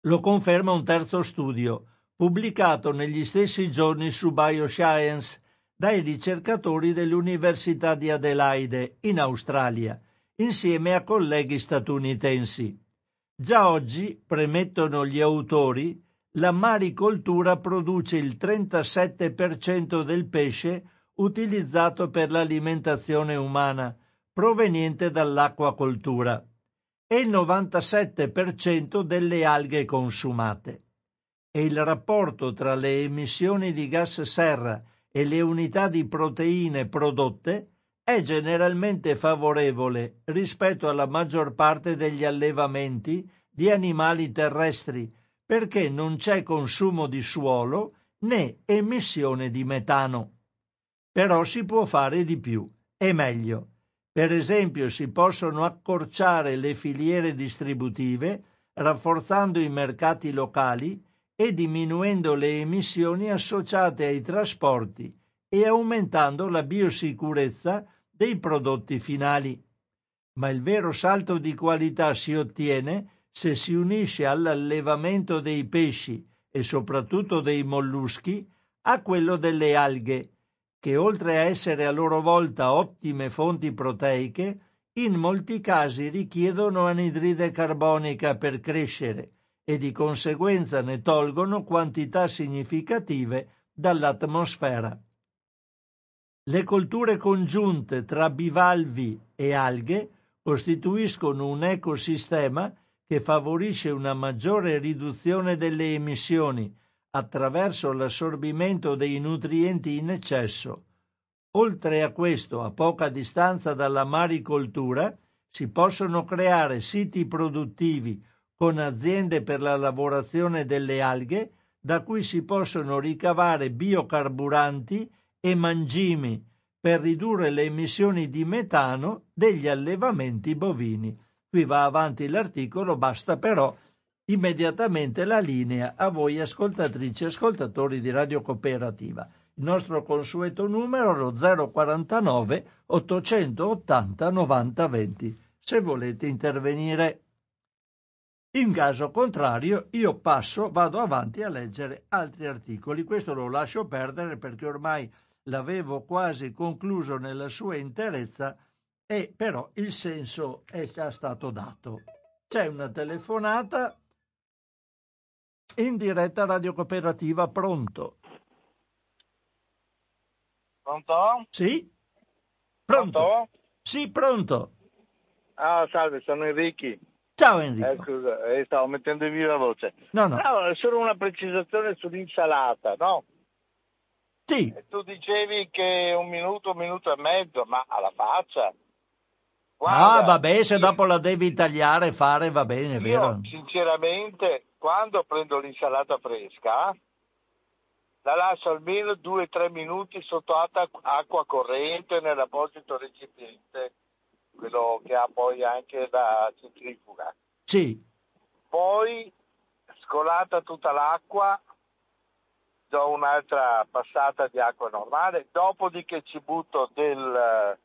Lo conferma un terzo studio, pubblicato negli stessi giorni su Bioscience dai ricercatori dell'Università di Adelaide, in Australia, insieme a colleghi statunitensi. Già oggi, premettono gli autori, la maricoltura produce il 37% del pesce utilizzato per l'alimentazione umana, proveniente dall'acquacoltura e il 97% delle alghe consumate. E il rapporto tra le emissioni di gas serra e le unità di proteine prodotte è generalmente favorevole rispetto alla maggior parte degli allevamenti di animali terrestri perché non c'è consumo di suolo né emissione di metano. Però si può fare di più e meglio. Per esempio si possono accorciare le filiere distributive rafforzando i mercati locali e diminuendo le emissioni associate ai trasporti e aumentando la biosicurezza dei prodotti finali. Ma il vero salto di qualità si ottiene se si unisce all'allevamento dei pesci e soprattutto dei molluschi a quello delle alghe che oltre a essere a loro volta ottime fonti proteiche, in molti casi richiedono anidride carbonica per crescere e di conseguenza ne tolgono quantità significative dall'atmosfera. Le colture congiunte tra bivalvi e alghe costituiscono un ecosistema che favorisce una maggiore riduzione delle emissioni attraverso l'assorbimento dei nutrienti in eccesso. Oltre a questo, a poca distanza dalla maricoltura, si possono creare siti produttivi con aziende per la lavorazione delle alghe da cui si possono ricavare biocarburanti e mangimi per ridurre le emissioni di metano degli allevamenti bovini. Qui va avanti l'articolo, basta però immediatamente la linea a voi ascoltatrici e ascoltatori di Radio Cooperativa. Il nostro consueto numero è lo 049 880 90 20 se volete intervenire. In caso contrario, io passo, vado avanti a leggere altri articoli. Questo lo lascio perdere perché ormai l'avevo quasi concluso nella sua interezza e però il senso è già stato dato. C'è una telefonata in diretta radio cooperativa, pronto? Pronto? Sì? Pronto? Pronto? Sì, pronto. Ah, salve, sono Enrichi. Ciao Enrico. Eh, scusa, eh, stavo mettendo in viva voce. No, no. No, è solo una precisazione sull'insalata, no? Sì, E tu dicevi che un minuto, un minuto e mezzo, ma alla faccia. Guarda, ah, vabbè, se io- dopo la devi tagliare e fare va bene, è vero? Io, sinceramente, quando prendo l'insalata fresca, la lascio almeno 2-3 minuti sotto acqua corrente nell'apposito recipiente, quello che ha poi anche la centrifuga. Sì, Poi, scolata tutta l'acqua, do un'altra passata di acqua normale, dopodiché ci butto del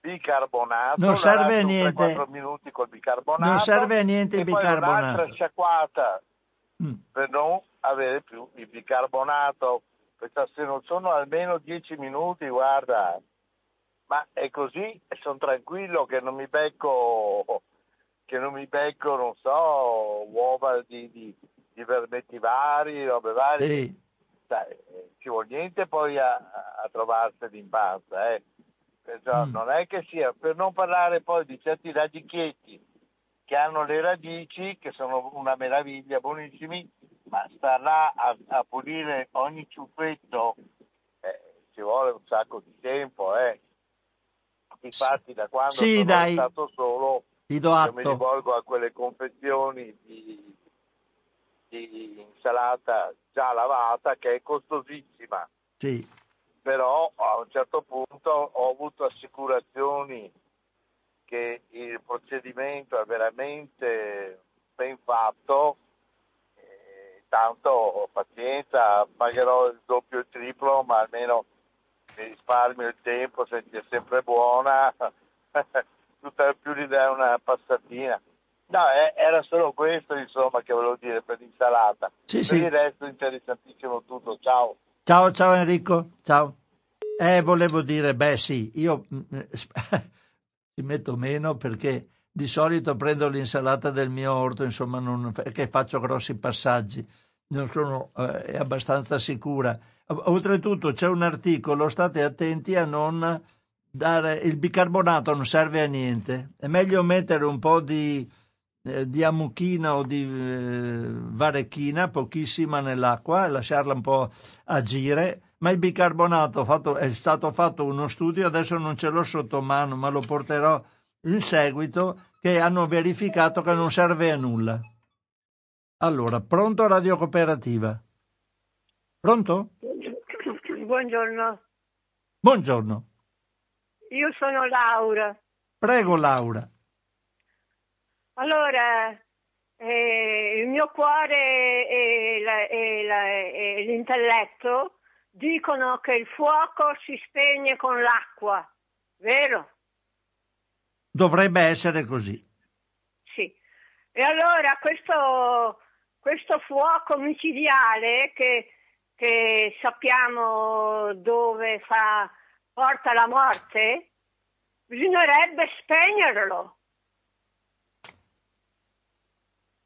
bicarbonato. Non serve a niente. 3-4 minuti col bicarbonato. Non serve a niente il bicarbonato. un'altra sciacquata Mm. per non avere più il bicarbonato. Se non sono almeno 10 minuti, guarda, ma è così e sono tranquillo che non mi becco, che non mi becco, non so, uova di, di, di vermetti vari, robe varie. sì, Sai, eh, ci vuole niente poi a, a trovarseli in panza, eh. Perciò Mm. non è che sia, per non parlare poi di certi radichietti che hanno le radici, che sono una meraviglia, buonissimi, ma sta là a, a pulire ogni ciuffetto, eh, ci vuole un sacco di tempo, eh. Infatti da quando Sì, sono dai. stato solo io mi rivolgo a quelle confezioni di, di insalata già lavata che è costosissima, Sì, però a un certo punto ho avuto assicurazioni che il procedimento è veramente ben fatto, eh, tanto pazienza, pagherò il doppio e il triplo, ma almeno mi risparmio il tempo, senti è sempre buona, tutta più di dare una passatina. No, eh, era solo questo insomma che volevo dire per l'insalata. Sì, per sì. il resto interessantissimo tutto, ciao. Ciao, ciao Enrico, ciao. Eh, volevo dire, beh sì, io mm, eh, ci metto meno perché di solito prendo l'insalata del mio orto, insomma, non, che faccio grossi passaggi, non sono eh, è abbastanza sicura. Oltretutto c'è un articolo, state attenti a non dare, il bicarbonato non serve a niente, è meglio mettere un po' di, eh, di amuchina o di eh, varechina, pochissima nell'acqua, e lasciarla un po' agire, ma il bicarbonato fatto- è stato fatto uno studio, adesso non ce l'ho sotto mano, ma lo porterò in seguito, che hanno verificato che non serve a nulla. Allora, pronto Radio Cooperativa? Pronto? Buongiorno, Buongiorno. io sono Laura. Prego Laura. Allora, eh, il mio cuore e, la- e la- e l'intelletto dicono che il fuoco si spegne con l'acqua, vero? Dovrebbe essere così. Sì. E allora questo, questo fuoco micidiale che, che sappiamo dove fa, porta la morte, bisognerebbe spegnerlo.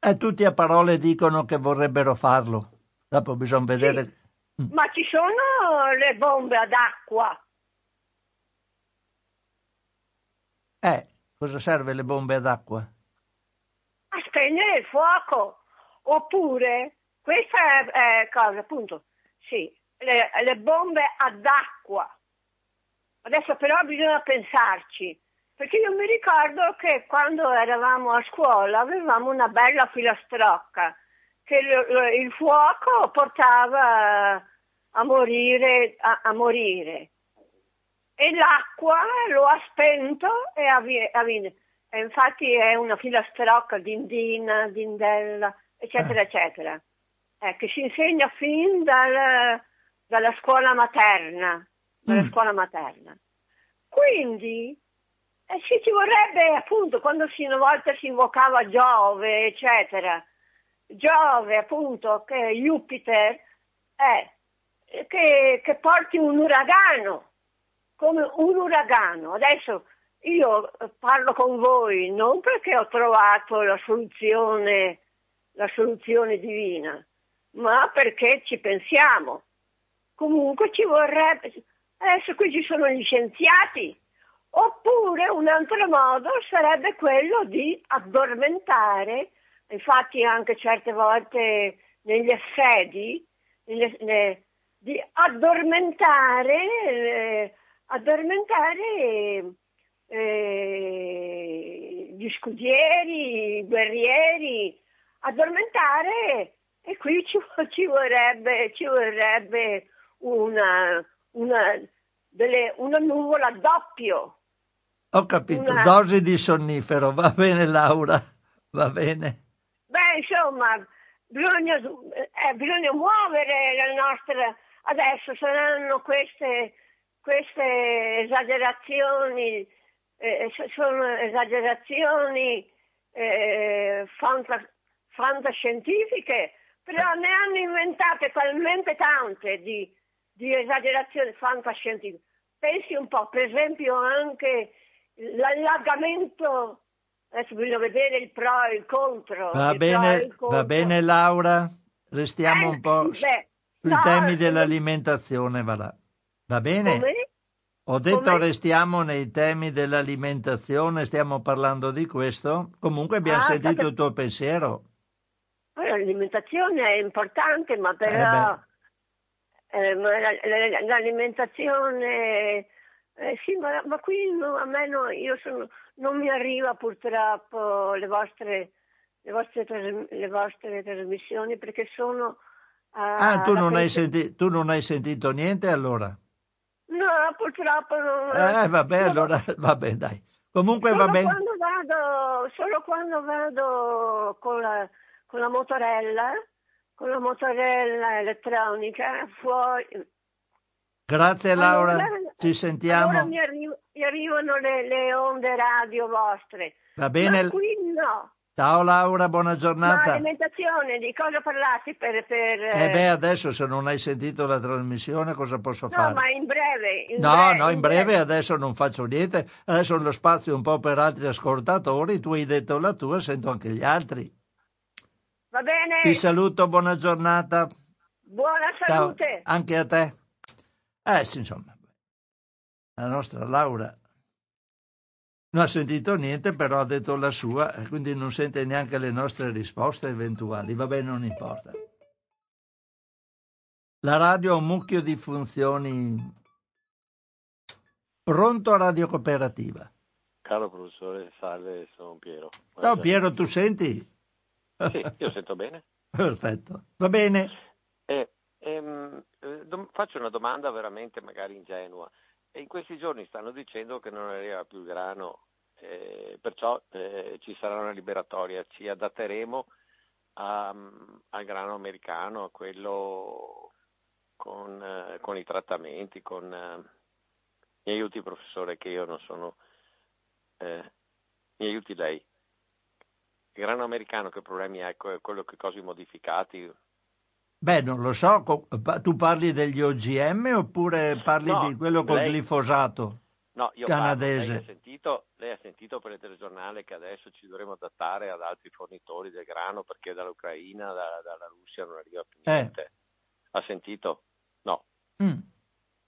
E tutti a parole dicono che vorrebbero farlo. Dopo bisogna vedere. Mm. Ma ci sono le bombe ad acqua. Eh, cosa serve le bombe ad acqua? a spegnere il fuoco. Oppure, questa è, è cosa, appunto, sì, le, le bombe ad acqua. Adesso però bisogna pensarci. Perché io mi ricordo che quando eravamo a scuola avevamo una bella filastrocca che il, fuoco portava a morire, a, a morire. E l'acqua lo ha spento e ha, ha e infatti è una filastrocca di Indina, di Indella, eccetera, eh. eccetera, eh, che si insegna fin dal, dalla scuola materna, dalla mm. scuola materna. Quindi eh, sì, ci vorrebbe appunto quando si, una volta si invocava Giove, eccetera, Giove appunto che Jupiter è che, che porti un uragano, come un uragano. Adesso io parlo con voi non perché ho trovato la soluzione, la soluzione divina, ma perché ci pensiamo. Comunque ci vorrebbe, adesso qui ci sono gli scienziati, oppure un altro modo sarebbe quello di addormentare, infatti anche certe volte negli assedi, nelle, di addormentare, eh, addormentare eh, gli scudieri, i guerrieri, addormentare e qui ci, ci vorrebbe, ci vorrebbe una, una, delle, una nuvola doppio. Ho capito, una... dosi di sonnifero, va bene Laura, va bene. Beh, insomma, bisogna, eh, bisogna muovere la nostra... Adesso saranno queste, queste esagerazioni eh, sono esagerazioni eh, fanta, fantascientifiche, però ne hanno inventate talmente tante di, di esagerazioni fantascientifiche. Pensi un po', per esempio anche l'allagamento, adesso bisogna vedere il pro e il contro. Va, il bene, il contro. va bene Laura, restiamo eh, un po' beh, sui no, temi dell'alimentazione, va, va bene? Come? Ho detto Come? restiamo nei temi dell'alimentazione, stiamo parlando di questo. Comunque abbiamo ah, sentito state... il tuo pensiero. L'alimentazione è importante, ma però eh eh, l'alimentazione eh, sì, ma, ma qui no, a me no, io sono, non mi arriva purtroppo le vostre, le vostre, le vostre trasmissioni perché sono... ah, tu non, senti, tu non hai sentito niente allora? No, purtroppo non... Eh, vabbè, solo... allora, vabbè, dai. Comunque solo va bene. Quando vado, solo quando vado con la, con la motorella, con la motorella elettronica, fuori... Grazie Laura, allora, ci sentiamo. Allora mi, arri- mi arrivano le, le, onde radio vostre. Va bene. Ma qui no. Ciao Laura, buona giornata. Ma alimentazione, di cosa parlati per... per eh beh, adesso se non hai sentito la trasmissione cosa posso no, fare? No, ma in breve. In no, breve, no, in breve, breve, adesso non faccio niente, adesso lo spazio un po' per altri ascoltatori, tu hai detto la tua, sento anche gli altri. Va bene. Ti saluto, buona giornata. Buona salute. Ciao, anche a te. Eh sì, insomma, la nostra Laura non ha sentito niente, però ha detto la sua, quindi non sente neanche le nostre risposte eventuali. Va bene, non importa. La radio ha un mucchio di funzioni. Pronto a Radio Cooperativa. Caro professore, salve, sono Piero. Ciao Piero, tu senti? Sì, io sento bene. Perfetto, va bene. Eh, ehm, eh, faccio una domanda veramente magari ingenua. E in questi giorni stanno dicendo che non arriva più il grano, eh, perciò eh, ci sarà una liberatoria, ci adatteremo a, al grano americano, a quello con, eh, con i trattamenti, con... Eh, mi aiuti professore che io non sono... Eh, mi aiuti lei. Il grano americano che problemi ha? Quello che cose modificati? Beh, non lo so, tu parli degli OGM oppure parli no, di quello col lei... glifosato? No, io canadese. Parlo, lei, ha sentito, lei, ha sentito, per il telegiornale che adesso ci dovremo adattare ad altri fornitori del grano perché dall'Ucraina, da, dalla Russia non arriva più eh. niente. Eh. Ha sentito? No. Mm.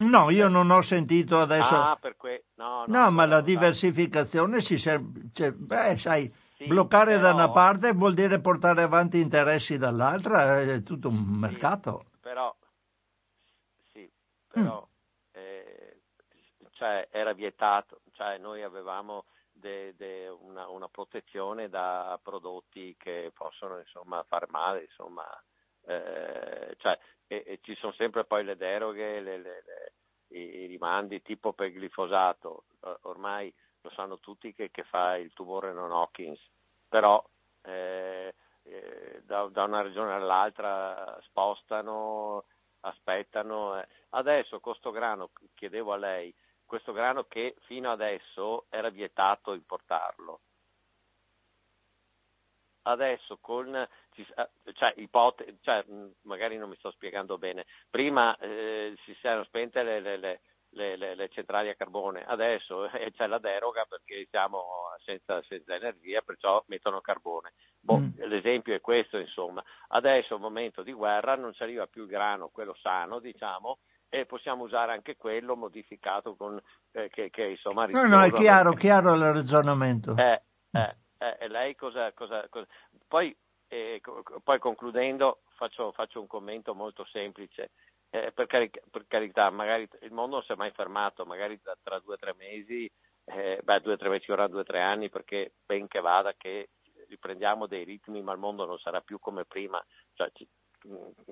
No, io non ho sentito adesso. Ah, per que... no, no, no, ma la diversificazione si serve. Cioè, beh, sai, sì, bloccare però... da una parte vuol dire portare avanti interessi dall'altra, è tutto un mercato. Sì, però, sì, però mm. eh, cioè, era vietato, cioè, noi avevamo de, de una, una, protezione da prodotti che possono insomma, far male, insomma, eh, cioè, e, e ci sono sempre poi le deroghe, le, le, le, i, i, rimandi tipo per glifosato, ormai lo sanno tutti che, che fa il tumore non Hawkins, però eh, eh, da, da, una regione all'altra spostano, aspettano. Eh. Adesso questo grano, chiedevo a lei, questo grano che fino adesso era vietato importarlo. Adesso con, cioè, ipote- cioè, magari non mi sto spiegando bene, prima eh, si erano spente le, le, le le, le, le, centrali a carbone. Adesso eh, c'è la deroga perché siamo senza, senza energia, perciò mettono carbone. Boh, mm. L'esempio è questo, insomma. Adesso, al momento di guerra, non ci arriva più il grano, quello sano, diciamo, e possiamo usare anche quello modificato con eh, che, che, insomma no no è chiaro perché... chiaro il ragionamento eh, eh, eh, lei cosa, cosa, cosa... Poi, eh, poi, concludendo faccio, faccio, un commento molto semplice eh, per, carica, per, carità magari il mondo non si è mai fermato magari tra, tra due o tre mesi eh, beh due o tre mesi ora due o tre anni perché ben che vada che riprendiamo dei ritmi ma il mondo non sarà più come prima cioè,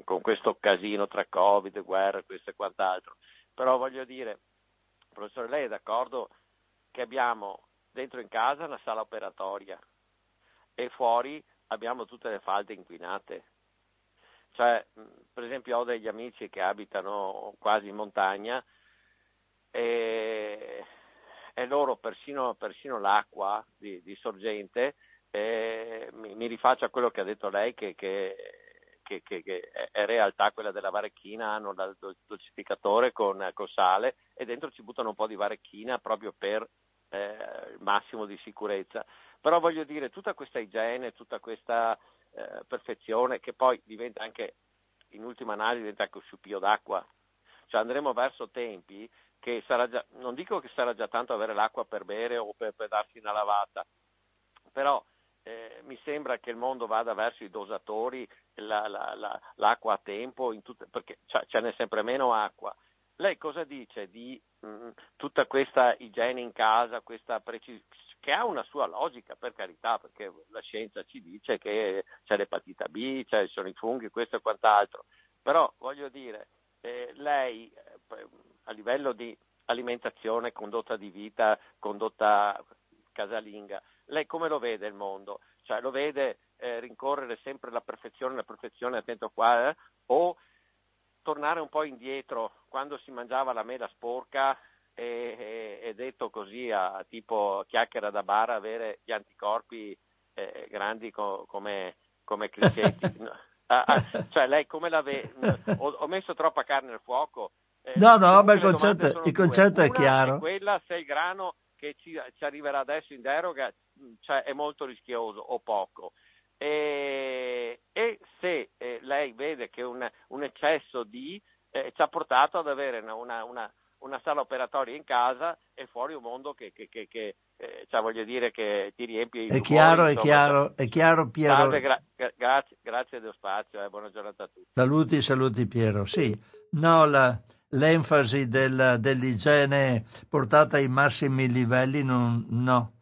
con questo casino tra Covid, guerra, questo e quant'altro. Però voglio dire, professore, lei è d'accordo che abbiamo dentro in casa una sala operatoria e fuori abbiamo tutte le falde inquinate. Cioè, per esempio ho degli amici che abitano quasi in montagna e, e loro persino, persino l'acqua di, di sorgente eh, mi, mi, rifaccio a quello che ha detto lei che, che che, che, è realtà quella della varecchina, hanno il dolcificatore con, con, sale e dentro ci buttano un po' di varecchina proprio per eh, il massimo di sicurezza. Però voglio dire, tutta questa igiene, tutta questa eh, perfezione che poi diventa anche, in ultima analisi, diventa anche un sciupio d'acqua. Cioè andremo verso tempi che sarà già, non dico che sarà già tanto avere l'acqua per bere o per, per darsi una lavata, però eh, mi sembra che il mondo vada verso i dosatori, la, la, la, l'acqua a tempo, tutte, perché cioè, ce n'è sempre meno acqua. Lei cosa dice di mh, mm, tutta questa igiene in casa, questa precisione, che ha una sua logica per carità, perché la scienza ci dice che c'è l'epatita B, ci sono i funghi, questo e quant'altro, però voglio dire, eh, lei eh, a livello di alimentazione, condotta di vita, condotta casalinga, lei come lo vede il mondo? Cioè lo vede eh, rincorrere sempre la perfezione, la perfezione, attento qua, eh? o tornare un po' indietro quando si mangiava la mela sporca e, e, detto così a, tipo chiacchiera da bar avere gli anticorpi eh, grandi co- come, come ah, ah, cioè lei come la vede? Ho, ho, messo troppa carne al fuoco. Eh, no, no, beh, il concetto, il concetto è chiaro. È quella se il grano che ci, ci arriverà adesso in deroga cioè, è molto rischioso o poco. E, e se eh, lei vede che un, un eccesso di eh, ci ha portato ad avere una, una, una, una, sala operatoria in casa e fuori un mondo che, che, che, che eh, cioè, voglio dire che ti riempie È chiaro, è chiaro, è chiaro Piero. Salve, gra- grazie, grazie dello spazio eh, buona giornata a tutti. Saluti, saluti Piero. Sì, no, la, l'enfasi del, dell'igiene portata ai massimi livelli non, no,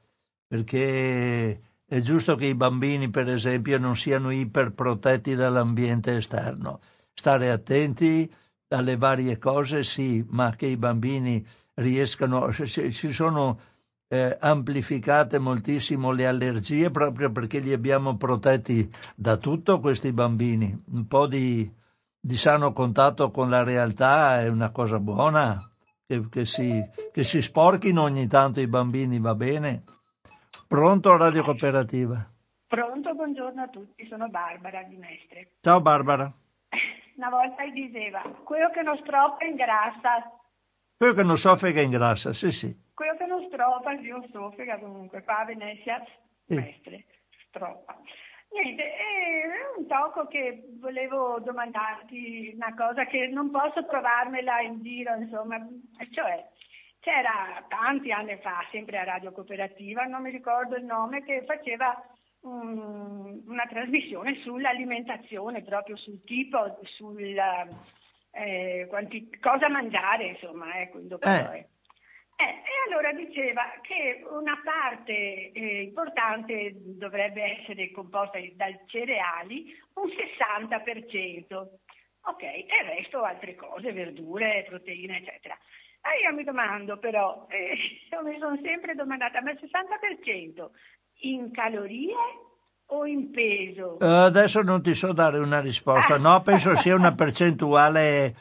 perché è giusto che i bambini, per esempio, non siano iperprotetti dall'ambiente esterno. Stare attenti alle varie cose, sì, ma che i bambini riescano, si sono eh, amplificate moltissimo le allergie proprio perché li abbiamo protetti da tutto questi bambini. Un po' di di sano contatto con la realtà è una cosa buona, che, che, si, che si sporchino ogni tanto i bambini, va bene. Pronto Radio Cooperativa? Pronto, buongiorno a tutti, sono Barbara di Mestre. Ciao Barbara. Una volta diceva, quello che non stroppa ingrassa. Quello che non soffriga ingrassa, sì sì. Quello che non stroppa, Dio soffriga comunque, qua a Venezia, Mestre, stroppa. Niente, è un tocco che volevo domandarti una cosa che non posso trovarmela in giro, insomma, cioè c'era tanti anni fa, sempre a Radio Cooperativa, non mi ricordo il nome, che faceva um, una trasmissione sull'alimentazione, proprio sul tipo, sul eh, quanti, cosa mangiare, insomma, ecco, in eh. Eh, e allora diceva che una parte eh, importante dovrebbe essere composta dai cereali, un 60%. Ok, e il resto altre cose, verdure, proteine, eccetera. E io mi domando però, eh, io mi sono sempre domandata, ma il 60% in calorie o in peso? Uh, adesso non ti so dare una risposta, no, penso sia una percentuale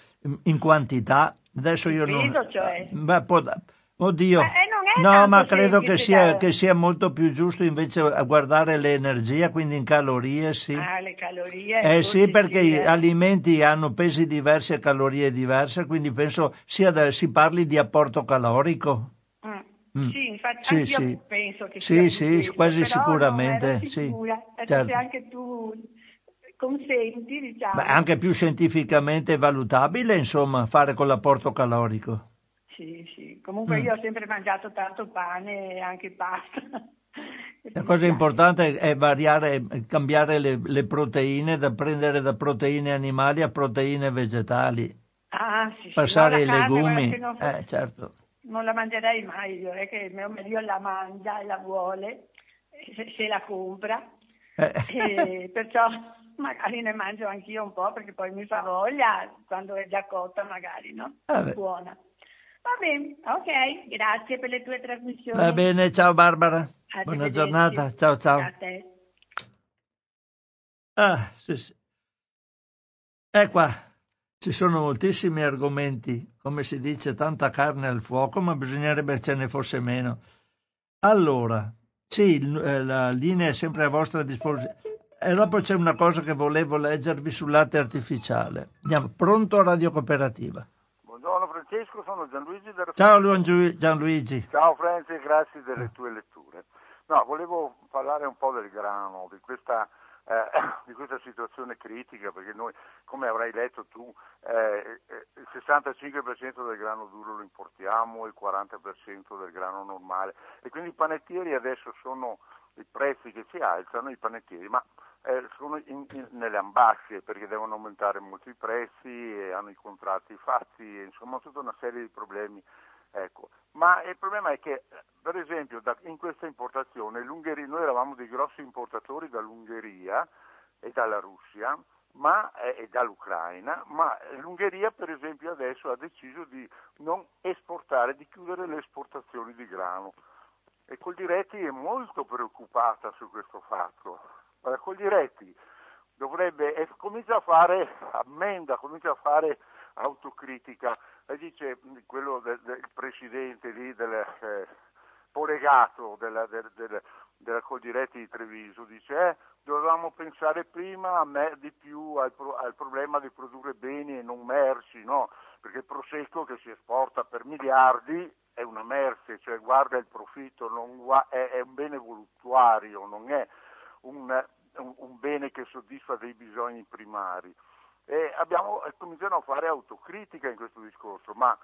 in quantità. Adesso io peso, non... cioè? Beh, può, oddio, ma, eh, no, ma credo che sia, che sia, molto più giusto invece guardare l'energia, quindi in calorie, sì. Ah, le calorie. Eh sì, perché gli alimenti hanno pesi diversi e calorie diverse, quindi penso sia da, si parli di apporto calorico. Mm. Sì, infatti sì, sì. penso che sì, sia sì, questo, quasi sicuramente. Sì, certo. Se anche tu consenti, diciamo. Beh, anche più scientificamente valutabile, insomma, fare con l'apporto calorico. Sì, sì. Comunque mm. io ho sempre mangiato tanto pane e anche pasta. La cosa importante è variare, cambiare le, le, proteine, da prendere da proteine animali a proteine vegetali. Ah, sì, Passare no, ai legumi. Carne, eh, certo non la mangerei mai, io è che mio marito la mangia e la vuole, se, se la compra, eh. perciò magari ne mangio anch'io un po' perché poi mi fa voglia quando è già cotta magari, no? Ah, Buona. Va bene, ok, grazie per le tue trasmissioni. Va bene, ciao Barbara. Buona giornata, ciao ciao. A te. Ah, sì, sì. E qua. Ci sono moltissimi argomenti, come si dice, tanta carne al fuoco, ma bisognerebbe ce ne fosse meno. Allora, sì, eh, la linea è sempre a vostra disposizione. E dopo c'è una cosa che volevo leggervi sul latte artificiale. Andiamo, pronto a Radio Cooperativa. Buongiorno Francesco, sono Gianluigi da Ciao Gianluigi. Ciao Franci, grazie delle tue letture. No, volevo parlare un po' del grano, di questa eh, di questa situazione critica, perché noi, come avrai letto tu, eh, eh il 65% del grano duro lo importiamo, il 40% del grano normale. E quindi i panettieri adesso sono i prezzi che si alzano, i panettieri, ma eh, sono in, in, nelle ambasce perché devono aumentare molto i prezzi e hanno i contratti fatti, insomma tutta una serie di problemi Ecco. Ma il problema è che, per esempio, da, in questa importazione, noi eravamo dei grossi importatori dall'Ungheria e dalla Russia ma, eh, e dall'Ucraina, ma l'Ungheria per esempio adesso ha deciso di non esportare, di chiudere le esportazioni di grano. E Coldiretti è molto preoccupata su questo fatto. Coldiretti dovrebbe, comincia a fare ammenda, comincia a fare autocritica e dice quello del, del presidente lì del eh, polegato della, del, del, della Coldiretti di Treviso, dice eh, dovevamo pensare prima a me, di più al, al, problema di produrre beni e non merci, no? perché il prosecco che si esporta per miliardi è una merce, cioè guarda il profitto, non, è, è, un bene voluttuario, non è un, un, un bene che soddisfa dei bisogni primari. E abbiamo cominciato a fare autocritica in questo discorso, ma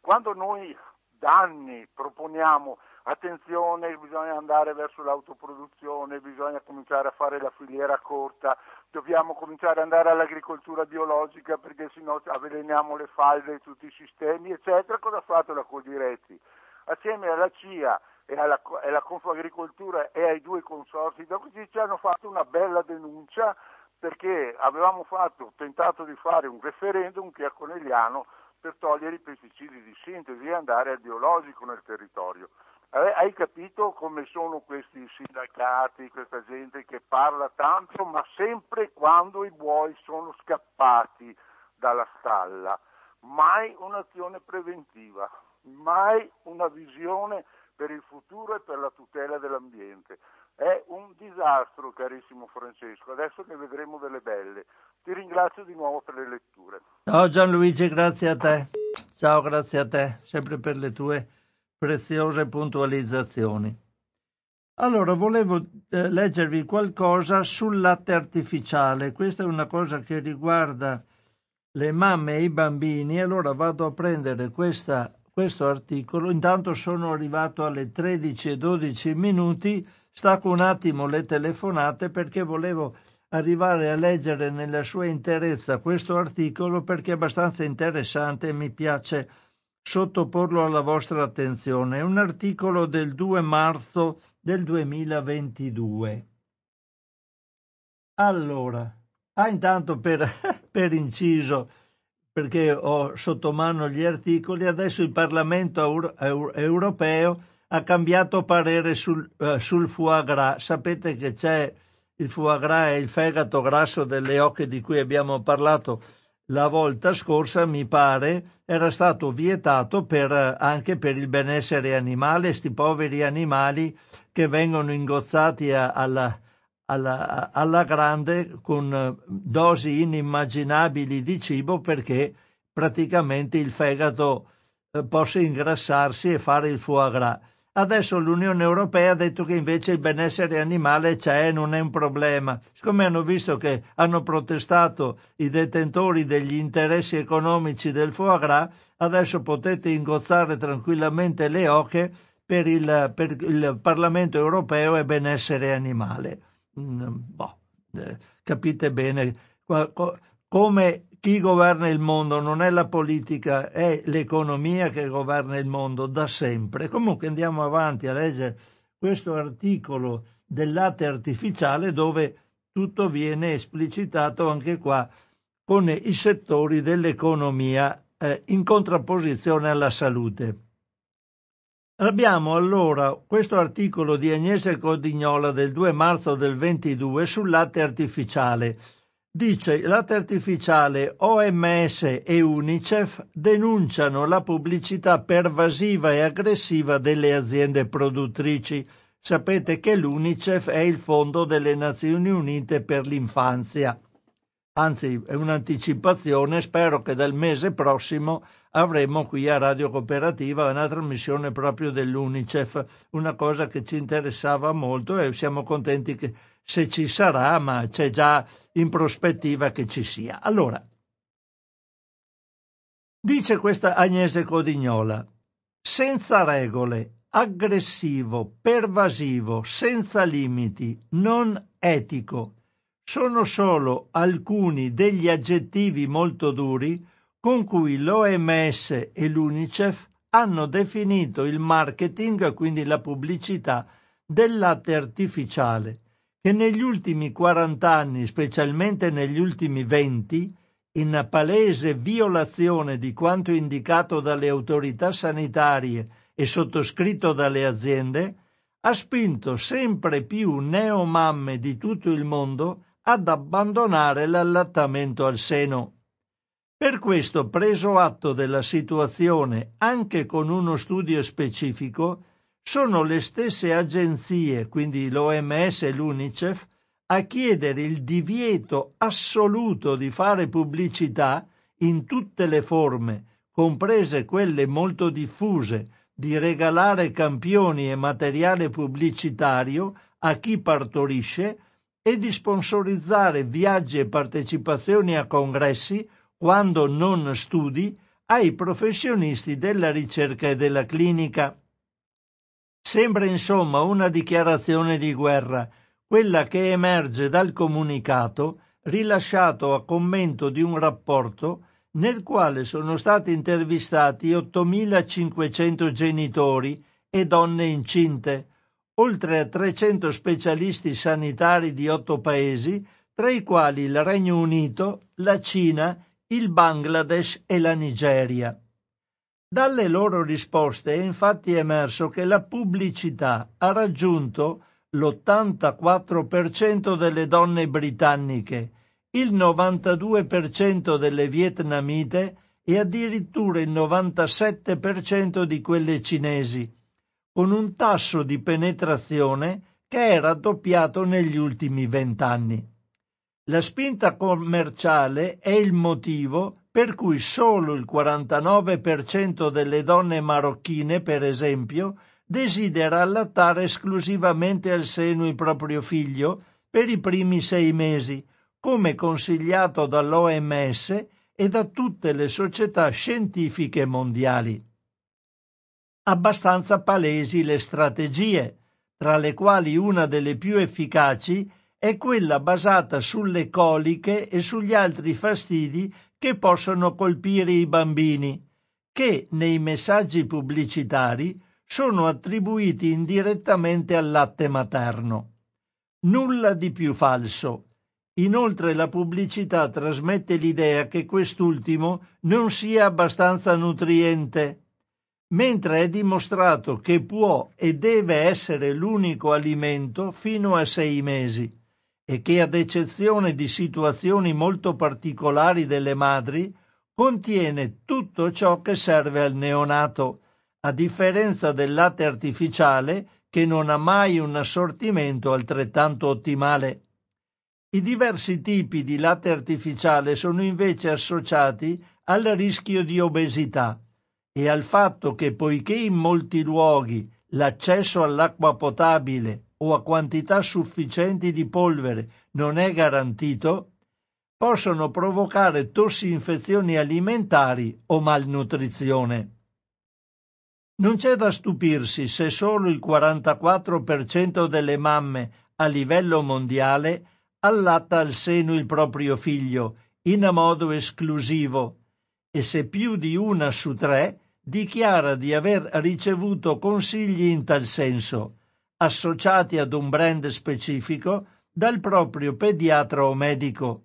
quando noi da anni proponiamo attenzione, bisogna andare verso l'autoproduzione, bisogna cominciare a fare la filiera corta, dobbiamo cominciare ad andare all'agricoltura biologica perché sennò avveleniamo le falde di tutti i sistemi, eccetera, cosa ha fatto la Codiretti? Assieme alla CIA e alla, alla Confagricoltura e ai due consorsi ci hanno fatto una bella denuncia perché avevamo fatto, tentato di fare un referendum che a Conegliano per togliere i pesticidi di sintesi e andare al biologico nel territorio. Hai capito come sono questi sindacati, questa gente che parla tanto, ma sempre quando i buoi sono scappati dalla stalla. Mai un'azione preventiva, mai una visione per il futuro e per la tutela dell'ambiente. È un disastro, carissimo Francesco, adesso ne vedremo delle belle. Ti ringrazio di nuovo per le letture. Ciao Gianluigi, grazie a te. Ciao, grazie a te, sempre per le tue preziose puntualizzazioni. Allora, volevo eh, leggervi qualcosa sul latte artificiale. Questa è una cosa che riguarda le mamme e i bambini. Allora vado a prendere questa, questo articolo. Intanto sono arrivato alle 13 e 12 minuti Stacco un attimo le telefonate perché volevo arrivare a leggere nella sua interezza questo articolo perché è abbastanza interessante e mi piace sottoporlo alla vostra attenzione. È un articolo del 2 marzo del 2022. Allora, ah, intanto per, per inciso, perché ho sotto mano gli articoli, adesso il Parlamento Euro, Euro, europeo ha cambiato parere sul, uh, sul foie gras. Sapete che c'è il foie gras e il fegato grasso delle oche di cui abbiamo parlato la volta scorsa, mi pare, era stato vietato per, anche per il benessere animale, sti poveri animali che vengono ingozzati a, alla, alla, alla grande con dosi inimmaginabili di cibo perché praticamente il fegato eh, possa ingrassarsi e fare il foie gras. Adesso l'Unione Europea ha detto che invece il benessere animale c'è, non è un problema. Siccome hanno visto che hanno protestato i detentori degli interessi economici del foie gras, adesso potete ingozzare tranquillamente le oche per il, per il Parlamento Europeo e benessere animale. Mm, boh, capite bene come chi governa il mondo non è la politica, è l'economia che governa il mondo da sempre. Comunque andiamo avanti a leggere questo articolo del latte artificiale dove tutto viene esplicitato anche qua con i settori dell'economia eh, in contrapposizione alla salute. Abbiamo allora questo articolo di Agnese Codignola del 2 marzo del 22 sul latte artificiale Dice latte artificiale, OMS e Unicef denunciano la pubblicità pervasiva e aggressiva delle aziende produttrici. Sapete che l'Unicef è il fondo delle Nazioni Unite per l'infanzia. Anzi, è un'anticipazione, spero che dal mese prossimo avremo qui a Radio Cooperativa una trasmissione proprio dell'Unicef, una cosa che ci interessava molto e siamo contenti che se ci sarà, ma c'è già in prospettiva che ci sia. Allora, dice questa Agnese Codignola, senza regole, aggressivo, pervasivo, senza limiti, non etico, sono solo alcuni degli aggettivi molto duri con cui l'OMS e l'UNICEF hanno definito il marketing, quindi la pubblicità, del latte artificiale che negli ultimi 40 anni, specialmente negli ultimi 20, in palese violazione di quanto indicato dalle autorità sanitarie e sottoscritto dalle aziende, ha spinto sempre più neomamme di tutto il mondo ad abbandonare l'allattamento al seno. Per questo, preso atto della situazione anche con uno studio specifico, sono le stesse agenzie, quindi l'OMS e l'UNICEF, a chiedere il divieto assoluto di fare pubblicità in tutte le forme, comprese quelle molto diffuse, di regalare campioni e materiale pubblicitario a chi partorisce e di sponsorizzare viaggi e partecipazioni a congressi, quando non studi, ai professionisti della ricerca e della clinica. Sembra insomma una dichiarazione di guerra, quella che emerge dal comunicato rilasciato a commento di un rapporto nel quale sono stati intervistati 8.500 genitori e donne incinte, oltre a 300 specialisti sanitari di otto paesi, tra i quali il Regno Unito, la Cina, il Bangladesh e la Nigeria. Dalle loro risposte è infatti emerso che la pubblicità ha raggiunto l'84% delle donne britanniche, il 92% delle vietnamite e addirittura il 97% di quelle cinesi, con un tasso di penetrazione che è raddoppiato negli ultimi vent'anni. La spinta commerciale è il motivo per cui solo il 49% delle donne marocchine, per esempio, desidera allattare esclusivamente al seno il proprio figlio per i primi sei mesi, come consigliato dall'OMS e da tutte le società scientifiche mondiali. Abbastanza palesi le strategie, tra le quali una delle più efficaci è quella basata sulle coliche e sugli altri fastidi che possono colpire i bambini, che nei messaggi pubblicitari sono attribuiti indirettamente al latte materno. Nulla di più falso. Inoltre la pubblicità trasmette l'idea che quest'ultimo non sia abbastanza nutriente, mentre è dimostrato che può e deve essere l'unico alimento fino a sei mesi e che ad eccezione di situazioni molto particolari delle madri contiene tutto ciò che serve al neonato, a differenza del latte artificiale che non ha mai un assortimento altrettanto ottimale. I diversi tipi di latte artificiale sono invece associati al rischio di obesità e al fatto che poiché in molti luoghi l'accesso all'acqua potabile o a quantità sufficienti di polvere non è garantito, possono provocare tossi-infezioni alimentari o malnutrizione. Non c'è da stupirsi se solo il 44% delle mamme a livello mondiale allatta al seno il proprio figlio in modo esclusivo e se più di una su tre dichiara di aver ricevuto consigli in tal senso, associati ad un brand specifico dal proprio pediatra o medico.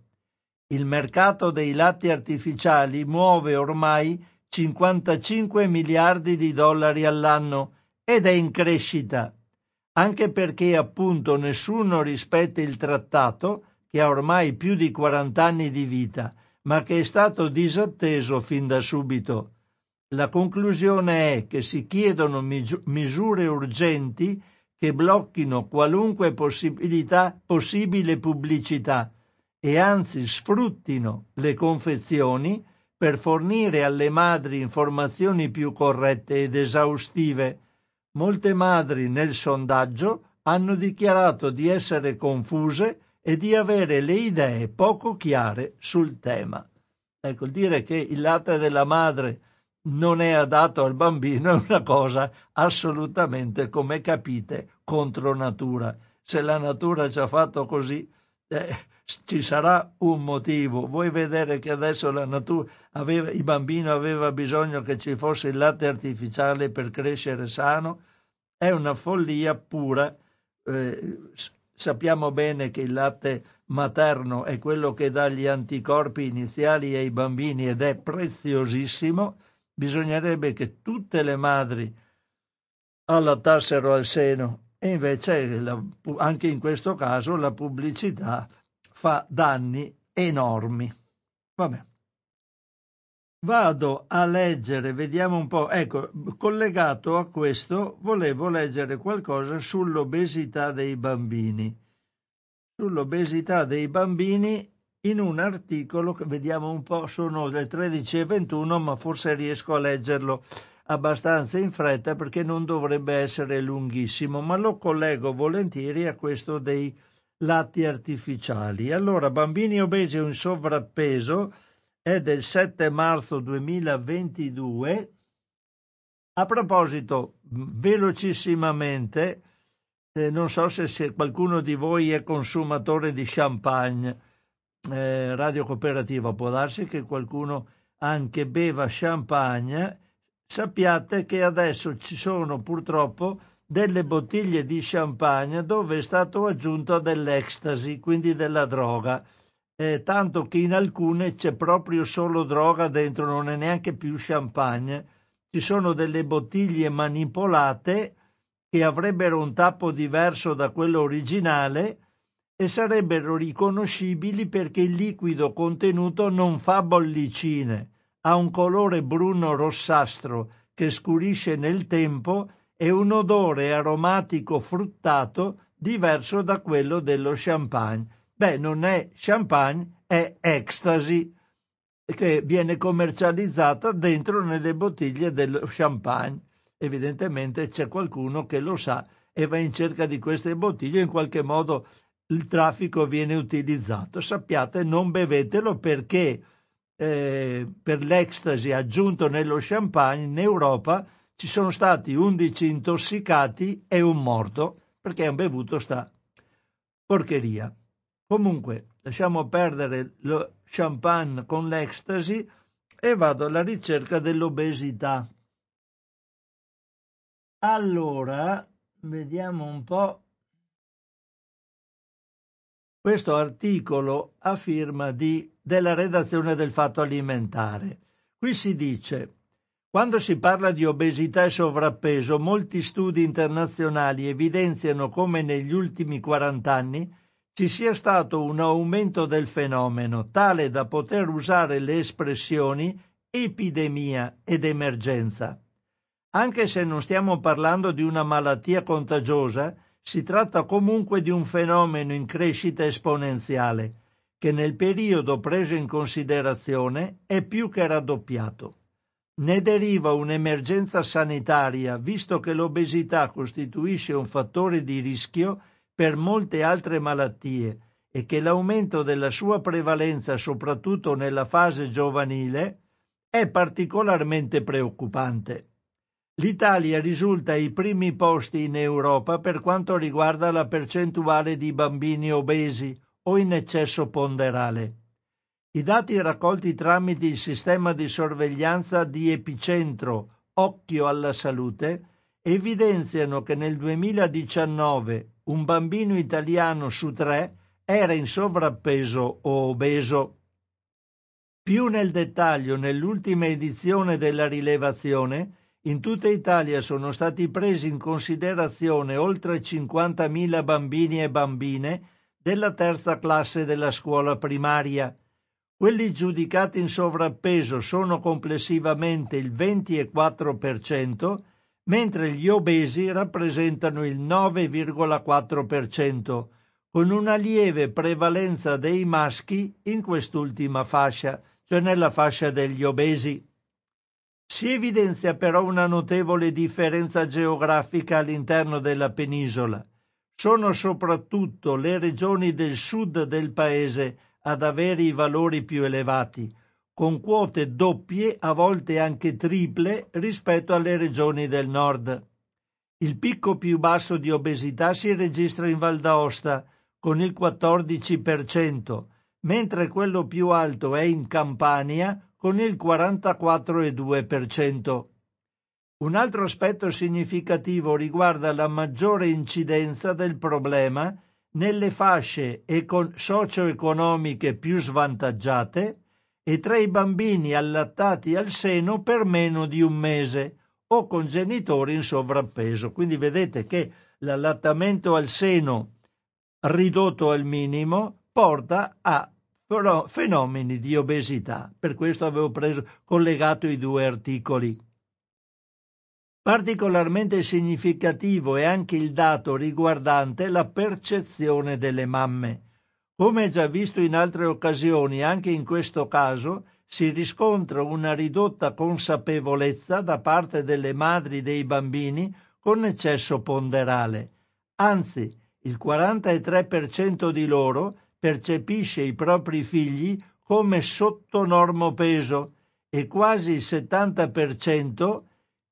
Il mercato dei latti artificiali muove ormai 55 miliardi di dollari all'anno ed è in crescita, anche perché appunto nessuno rispetta il trattato, che ha ormai più di 40 anni di vita, ma che è stato disatteso fin da subito. La conclusione è che si chiedono misure urgenti che blocchino qualunque possibilità, possibile pubblicità e anzi sfruttino le confezioni per fornire alle madri informazioni più corrette ed esaustive. Molte madri nel sondaggio hanno dichiarato di essere confuse e di avere le idee poco chiare sul tema. Ecco, dire che il latte della madre non è adatto al bambino è una cosa assolutamente, come capite, contro natura. Se la natura ci ha fatto così, eh, ci sarà un motivo. Vuoi vedere che adesso la natura aveva, il bambino aveva bisogno che ci fosse il latte artificiale per crescere sano? È una follia pura. Eh, sappiamo bene che il latte materno è quello che dà gli anticorpi iniziali ai bambini ed è preziosissimo bisognerebbe che tutte le madri allattassero al seno e invece la, anche in questo caso la pubblicità fa danni enormi. Vabbè. Vado a leggere, vediamo un po'. Ecco, collegato a questo, volevo leggere qualcosa sull'obesità dei bambini. Sull'obesità dei bambini in un articolo che vediamo un po', sono le 13.21, ma forse riesco a leggerlo abbastanza in fretta perché non dovrebbe essere lunghissimo, ma lo collego volentieri a questo dei latti artificiali. Allora, bambini obesi o in sovrappeso è del 7 marzo 2022. A proposito, velocissimamente, eh, non so se, se qualcuno di voi è consumatore di champagne eh, radio cooperativa, può darsi che qualcuno anche beva champagne, sappiate che adesso ci sono purtroppo delle bottiglie di champagne dove è stato aggiunto dell'ecstasy, quindi della droga, eh, tanto che in alcune c'è proprio solo droga dentro, non è neanche più champagne. Ci sono delle bottiglie manipolate che avrebbero un tappo diverso da quello originale e sarebbero riconoscibili perché il liquido contenuto non fa bollicine, ha un colore bruno rossastro che scurisce nel tempo e un odore aromatico fruttato diverso da quello dello champagne. Beh, non è champagne, è ecstasy che viene commercializzata dentro nelle bottiglie dello champagne. Evidentemente c'è qualcuno che lo sa e va in cerca di queste bottiglie in qualche modo il traffico viene utilizzato. Sappiate, non bevetelo perché eh, per l'ecstasy aggiunto nello champagne in Europa ci sono stati 11 intossicati e un morto perché hanno bevuto sta porcheria. Comunque, lasciamo perdere lo champagne con l'ecstasy e vado alla ricerca dell'obesità. Allora, vediamo un po'. Questo articolo a firma di, della redazione del Fatto Alimentare. Qui si dice quando si parla di obesità e sovrappeso, molti studi internazionali evidenziano come negli ultimi 40 anni ci sia stato un aumento del fenomeno tale da poter usare le espressioni epidemia ed emergenza. Anche se non stiamo parlando di una malattia contagiosa, si tratta comunque di un fenomeno in crescita esponenziale, che nel periodo preso in considerazione è più che raddoppiato. Ne deriva un'emergenza sanitaria, visto che l'obesità costituisce un fattore di rischio per molte altre malattie e che l'aumento della sua prevalenza, soprattutto nella fase giovanile, è particolarmente preoccupante. L'Italia risulta ai primi posti in Europa per quanto riguarda la percentuale di bambini obesi o in eccesso ponderale. I dati raccolti tramite il sistema di sorveglianza di epicentro Occhio alla Salute evidenziano che nel 2019 un bambino italiano su tre era in sovrappeso o obeso. Più nel dettaglio, nell'ultima edizione della rilevazione, in tutta Italia sono stati presi in considerazione oltre 50.000 bambini e bambine della terza classe della scuola primaria, quelli giudicati in sovrappeso sono complessivamente il 24%, mentre gli obesi rappresentano il 9,4%, con una lieve prevalenza dei maschi in quest'ultima fascia, cioè nella fascia degli obesi. Si evidenzia però una notevole differenza geografica all'interno della penisola. Sono soprattutto le regioni del sud del paese ad avere i valori più elevati, con quote doppie, a volte anche triple, rispetto alle regioni del nord. Il picco più basso di obesità si registra in Val d'Aosta, con il 14%, mentre quello più alto è in Campania, con il 44,2%. Un altro aspetto significativo riguarda la maggiore incidenza del problema nelle fasce econ- socio-economiche più svantaggiate e tra i bambini allattati al seno per meno di un mese o con genitori in sovrappeso. Quindi vedete che l'allattamento al seno ridotto al minimo porta a fenomeni di obesità. Per questo avevo preso, collegato i due articoli. Particolarmente significativo è anche il dato riguardante la percezione delle mamme. Come già visto in altre occasioni, anche in questo caso si riscontra una ridotta consapevolezza da parte delle madri dei bambini con eccesso ponderale. Anzi, il 43% di loro percepisce i propri figli come sotto normopeso e quasi il 70%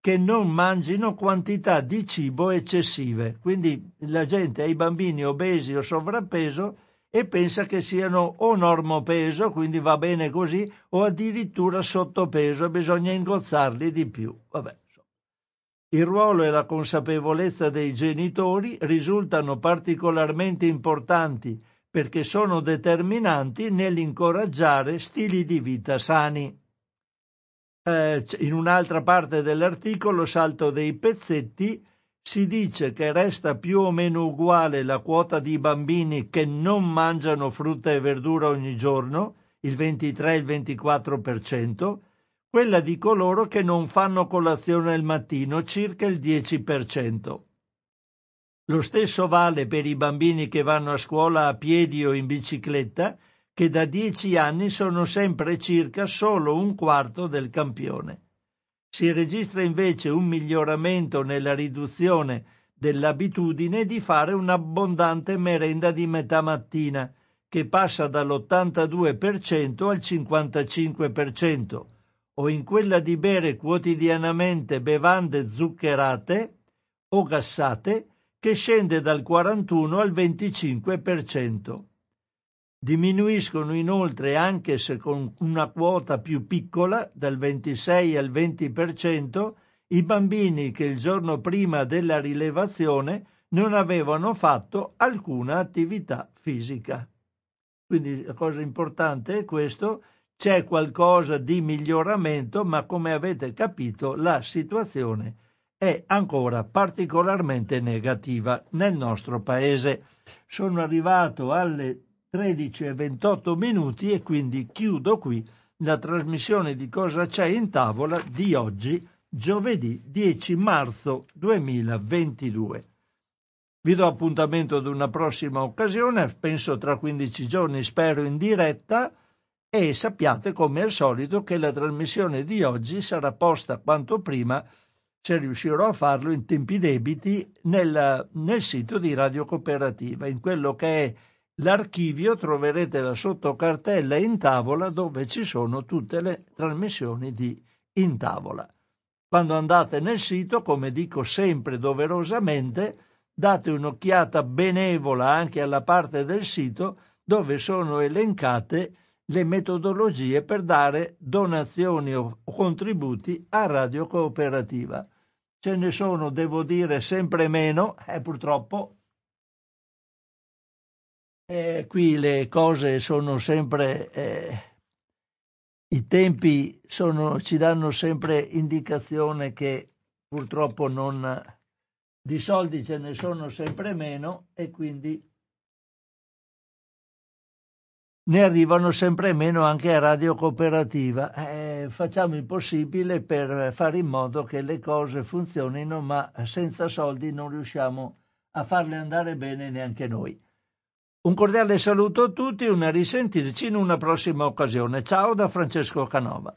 che non mangino quantità di cibo eccessive. Quindi la gente ha i bambini obesi o sovrappeso e pensa che siano o normopeso, quindi va bene così, o addirittura sottopeso, bisogna ingozzarli di più. Vabbè. Il ruolo e la consapevolezza dei genitori risultano particolarmente importanti perché sono determinanti nell'incoraggiare stili di vita sani eh, in un'altra parte dell'articolo, salto dei pezzetti, si dice che resta più o meno uguale la quota di bambini che non mangiano frutta e verdura ogni giorno, il 23 il 24%, quella di coloro che non fanno colazione al mattino, circa il 10%. Lo stesso vale per i bambini che vanno a scuola a piedi o in bicicletta che da dieci anni sono sempre circa solo un quarto del campione. Si registra invece un miglioramento nella riduzione dell'abitudine di fare un'abbondante merenda di metà mattina, che passa dall'82% al 55%, o in quella di bere quotidianamente bevande zuccherate o gassate, che scende dal 41 al 25%. Diminuiscono inoltre, anche se con una quota più piccola, dal 26 al 20%, i bambini che il giorno prima della rilevazione non avevano fatto alcuna attività fisica. Quindi la cosa importante è questo, c'è qualcosa di miglioramento, ma come avete capito la situazione è ancora particolarmente negativa nel nostro paese. Sono arrivato alle 13 e 28 minuti e quindi chiudo qui la trasmissione di Cosa c'è in tavola di oggi, giovedì 10 marzo 2022. Vi do appuntamento ad una prossima occasione, penso tra 15 giorni, spero in diretta, e sappiate come al solito che la trasmissione di oggi sarà posta quanto prima, se riuscirò a farlo in tempi debiti, nel, nel sito di Radio Cooperativa, in quello che è l'archivio troverete la sottocartella in tavola dove ci sono tutte le trasmissioni di in tavola. Quando andate nel sito, come dico sempre doverosamente, date un'occhiata benevola anche alla parte del sito dove sono elencate le metodologie per dare donazioni o contributi a Radio Cooperativa. Ce ne sono, devo dire, sempre meno eh, purtroppo eh, qui le cose sono sempre, eh, i tempi sono, ci danno sempre indicazione che purtroppo non, di soldi ce ne sono sempre meno e quindi ne arrivano sempre meno anche a Radio Cooperativa. Eh, facciamo il possibile per fare in modo che le cose funzionino, ma senza soldi non riusciamo a farle andare bene neanche noi. Un cordiale saluto a tutti una risentirci in una prossima occasione. Ciao da Francesco Canova.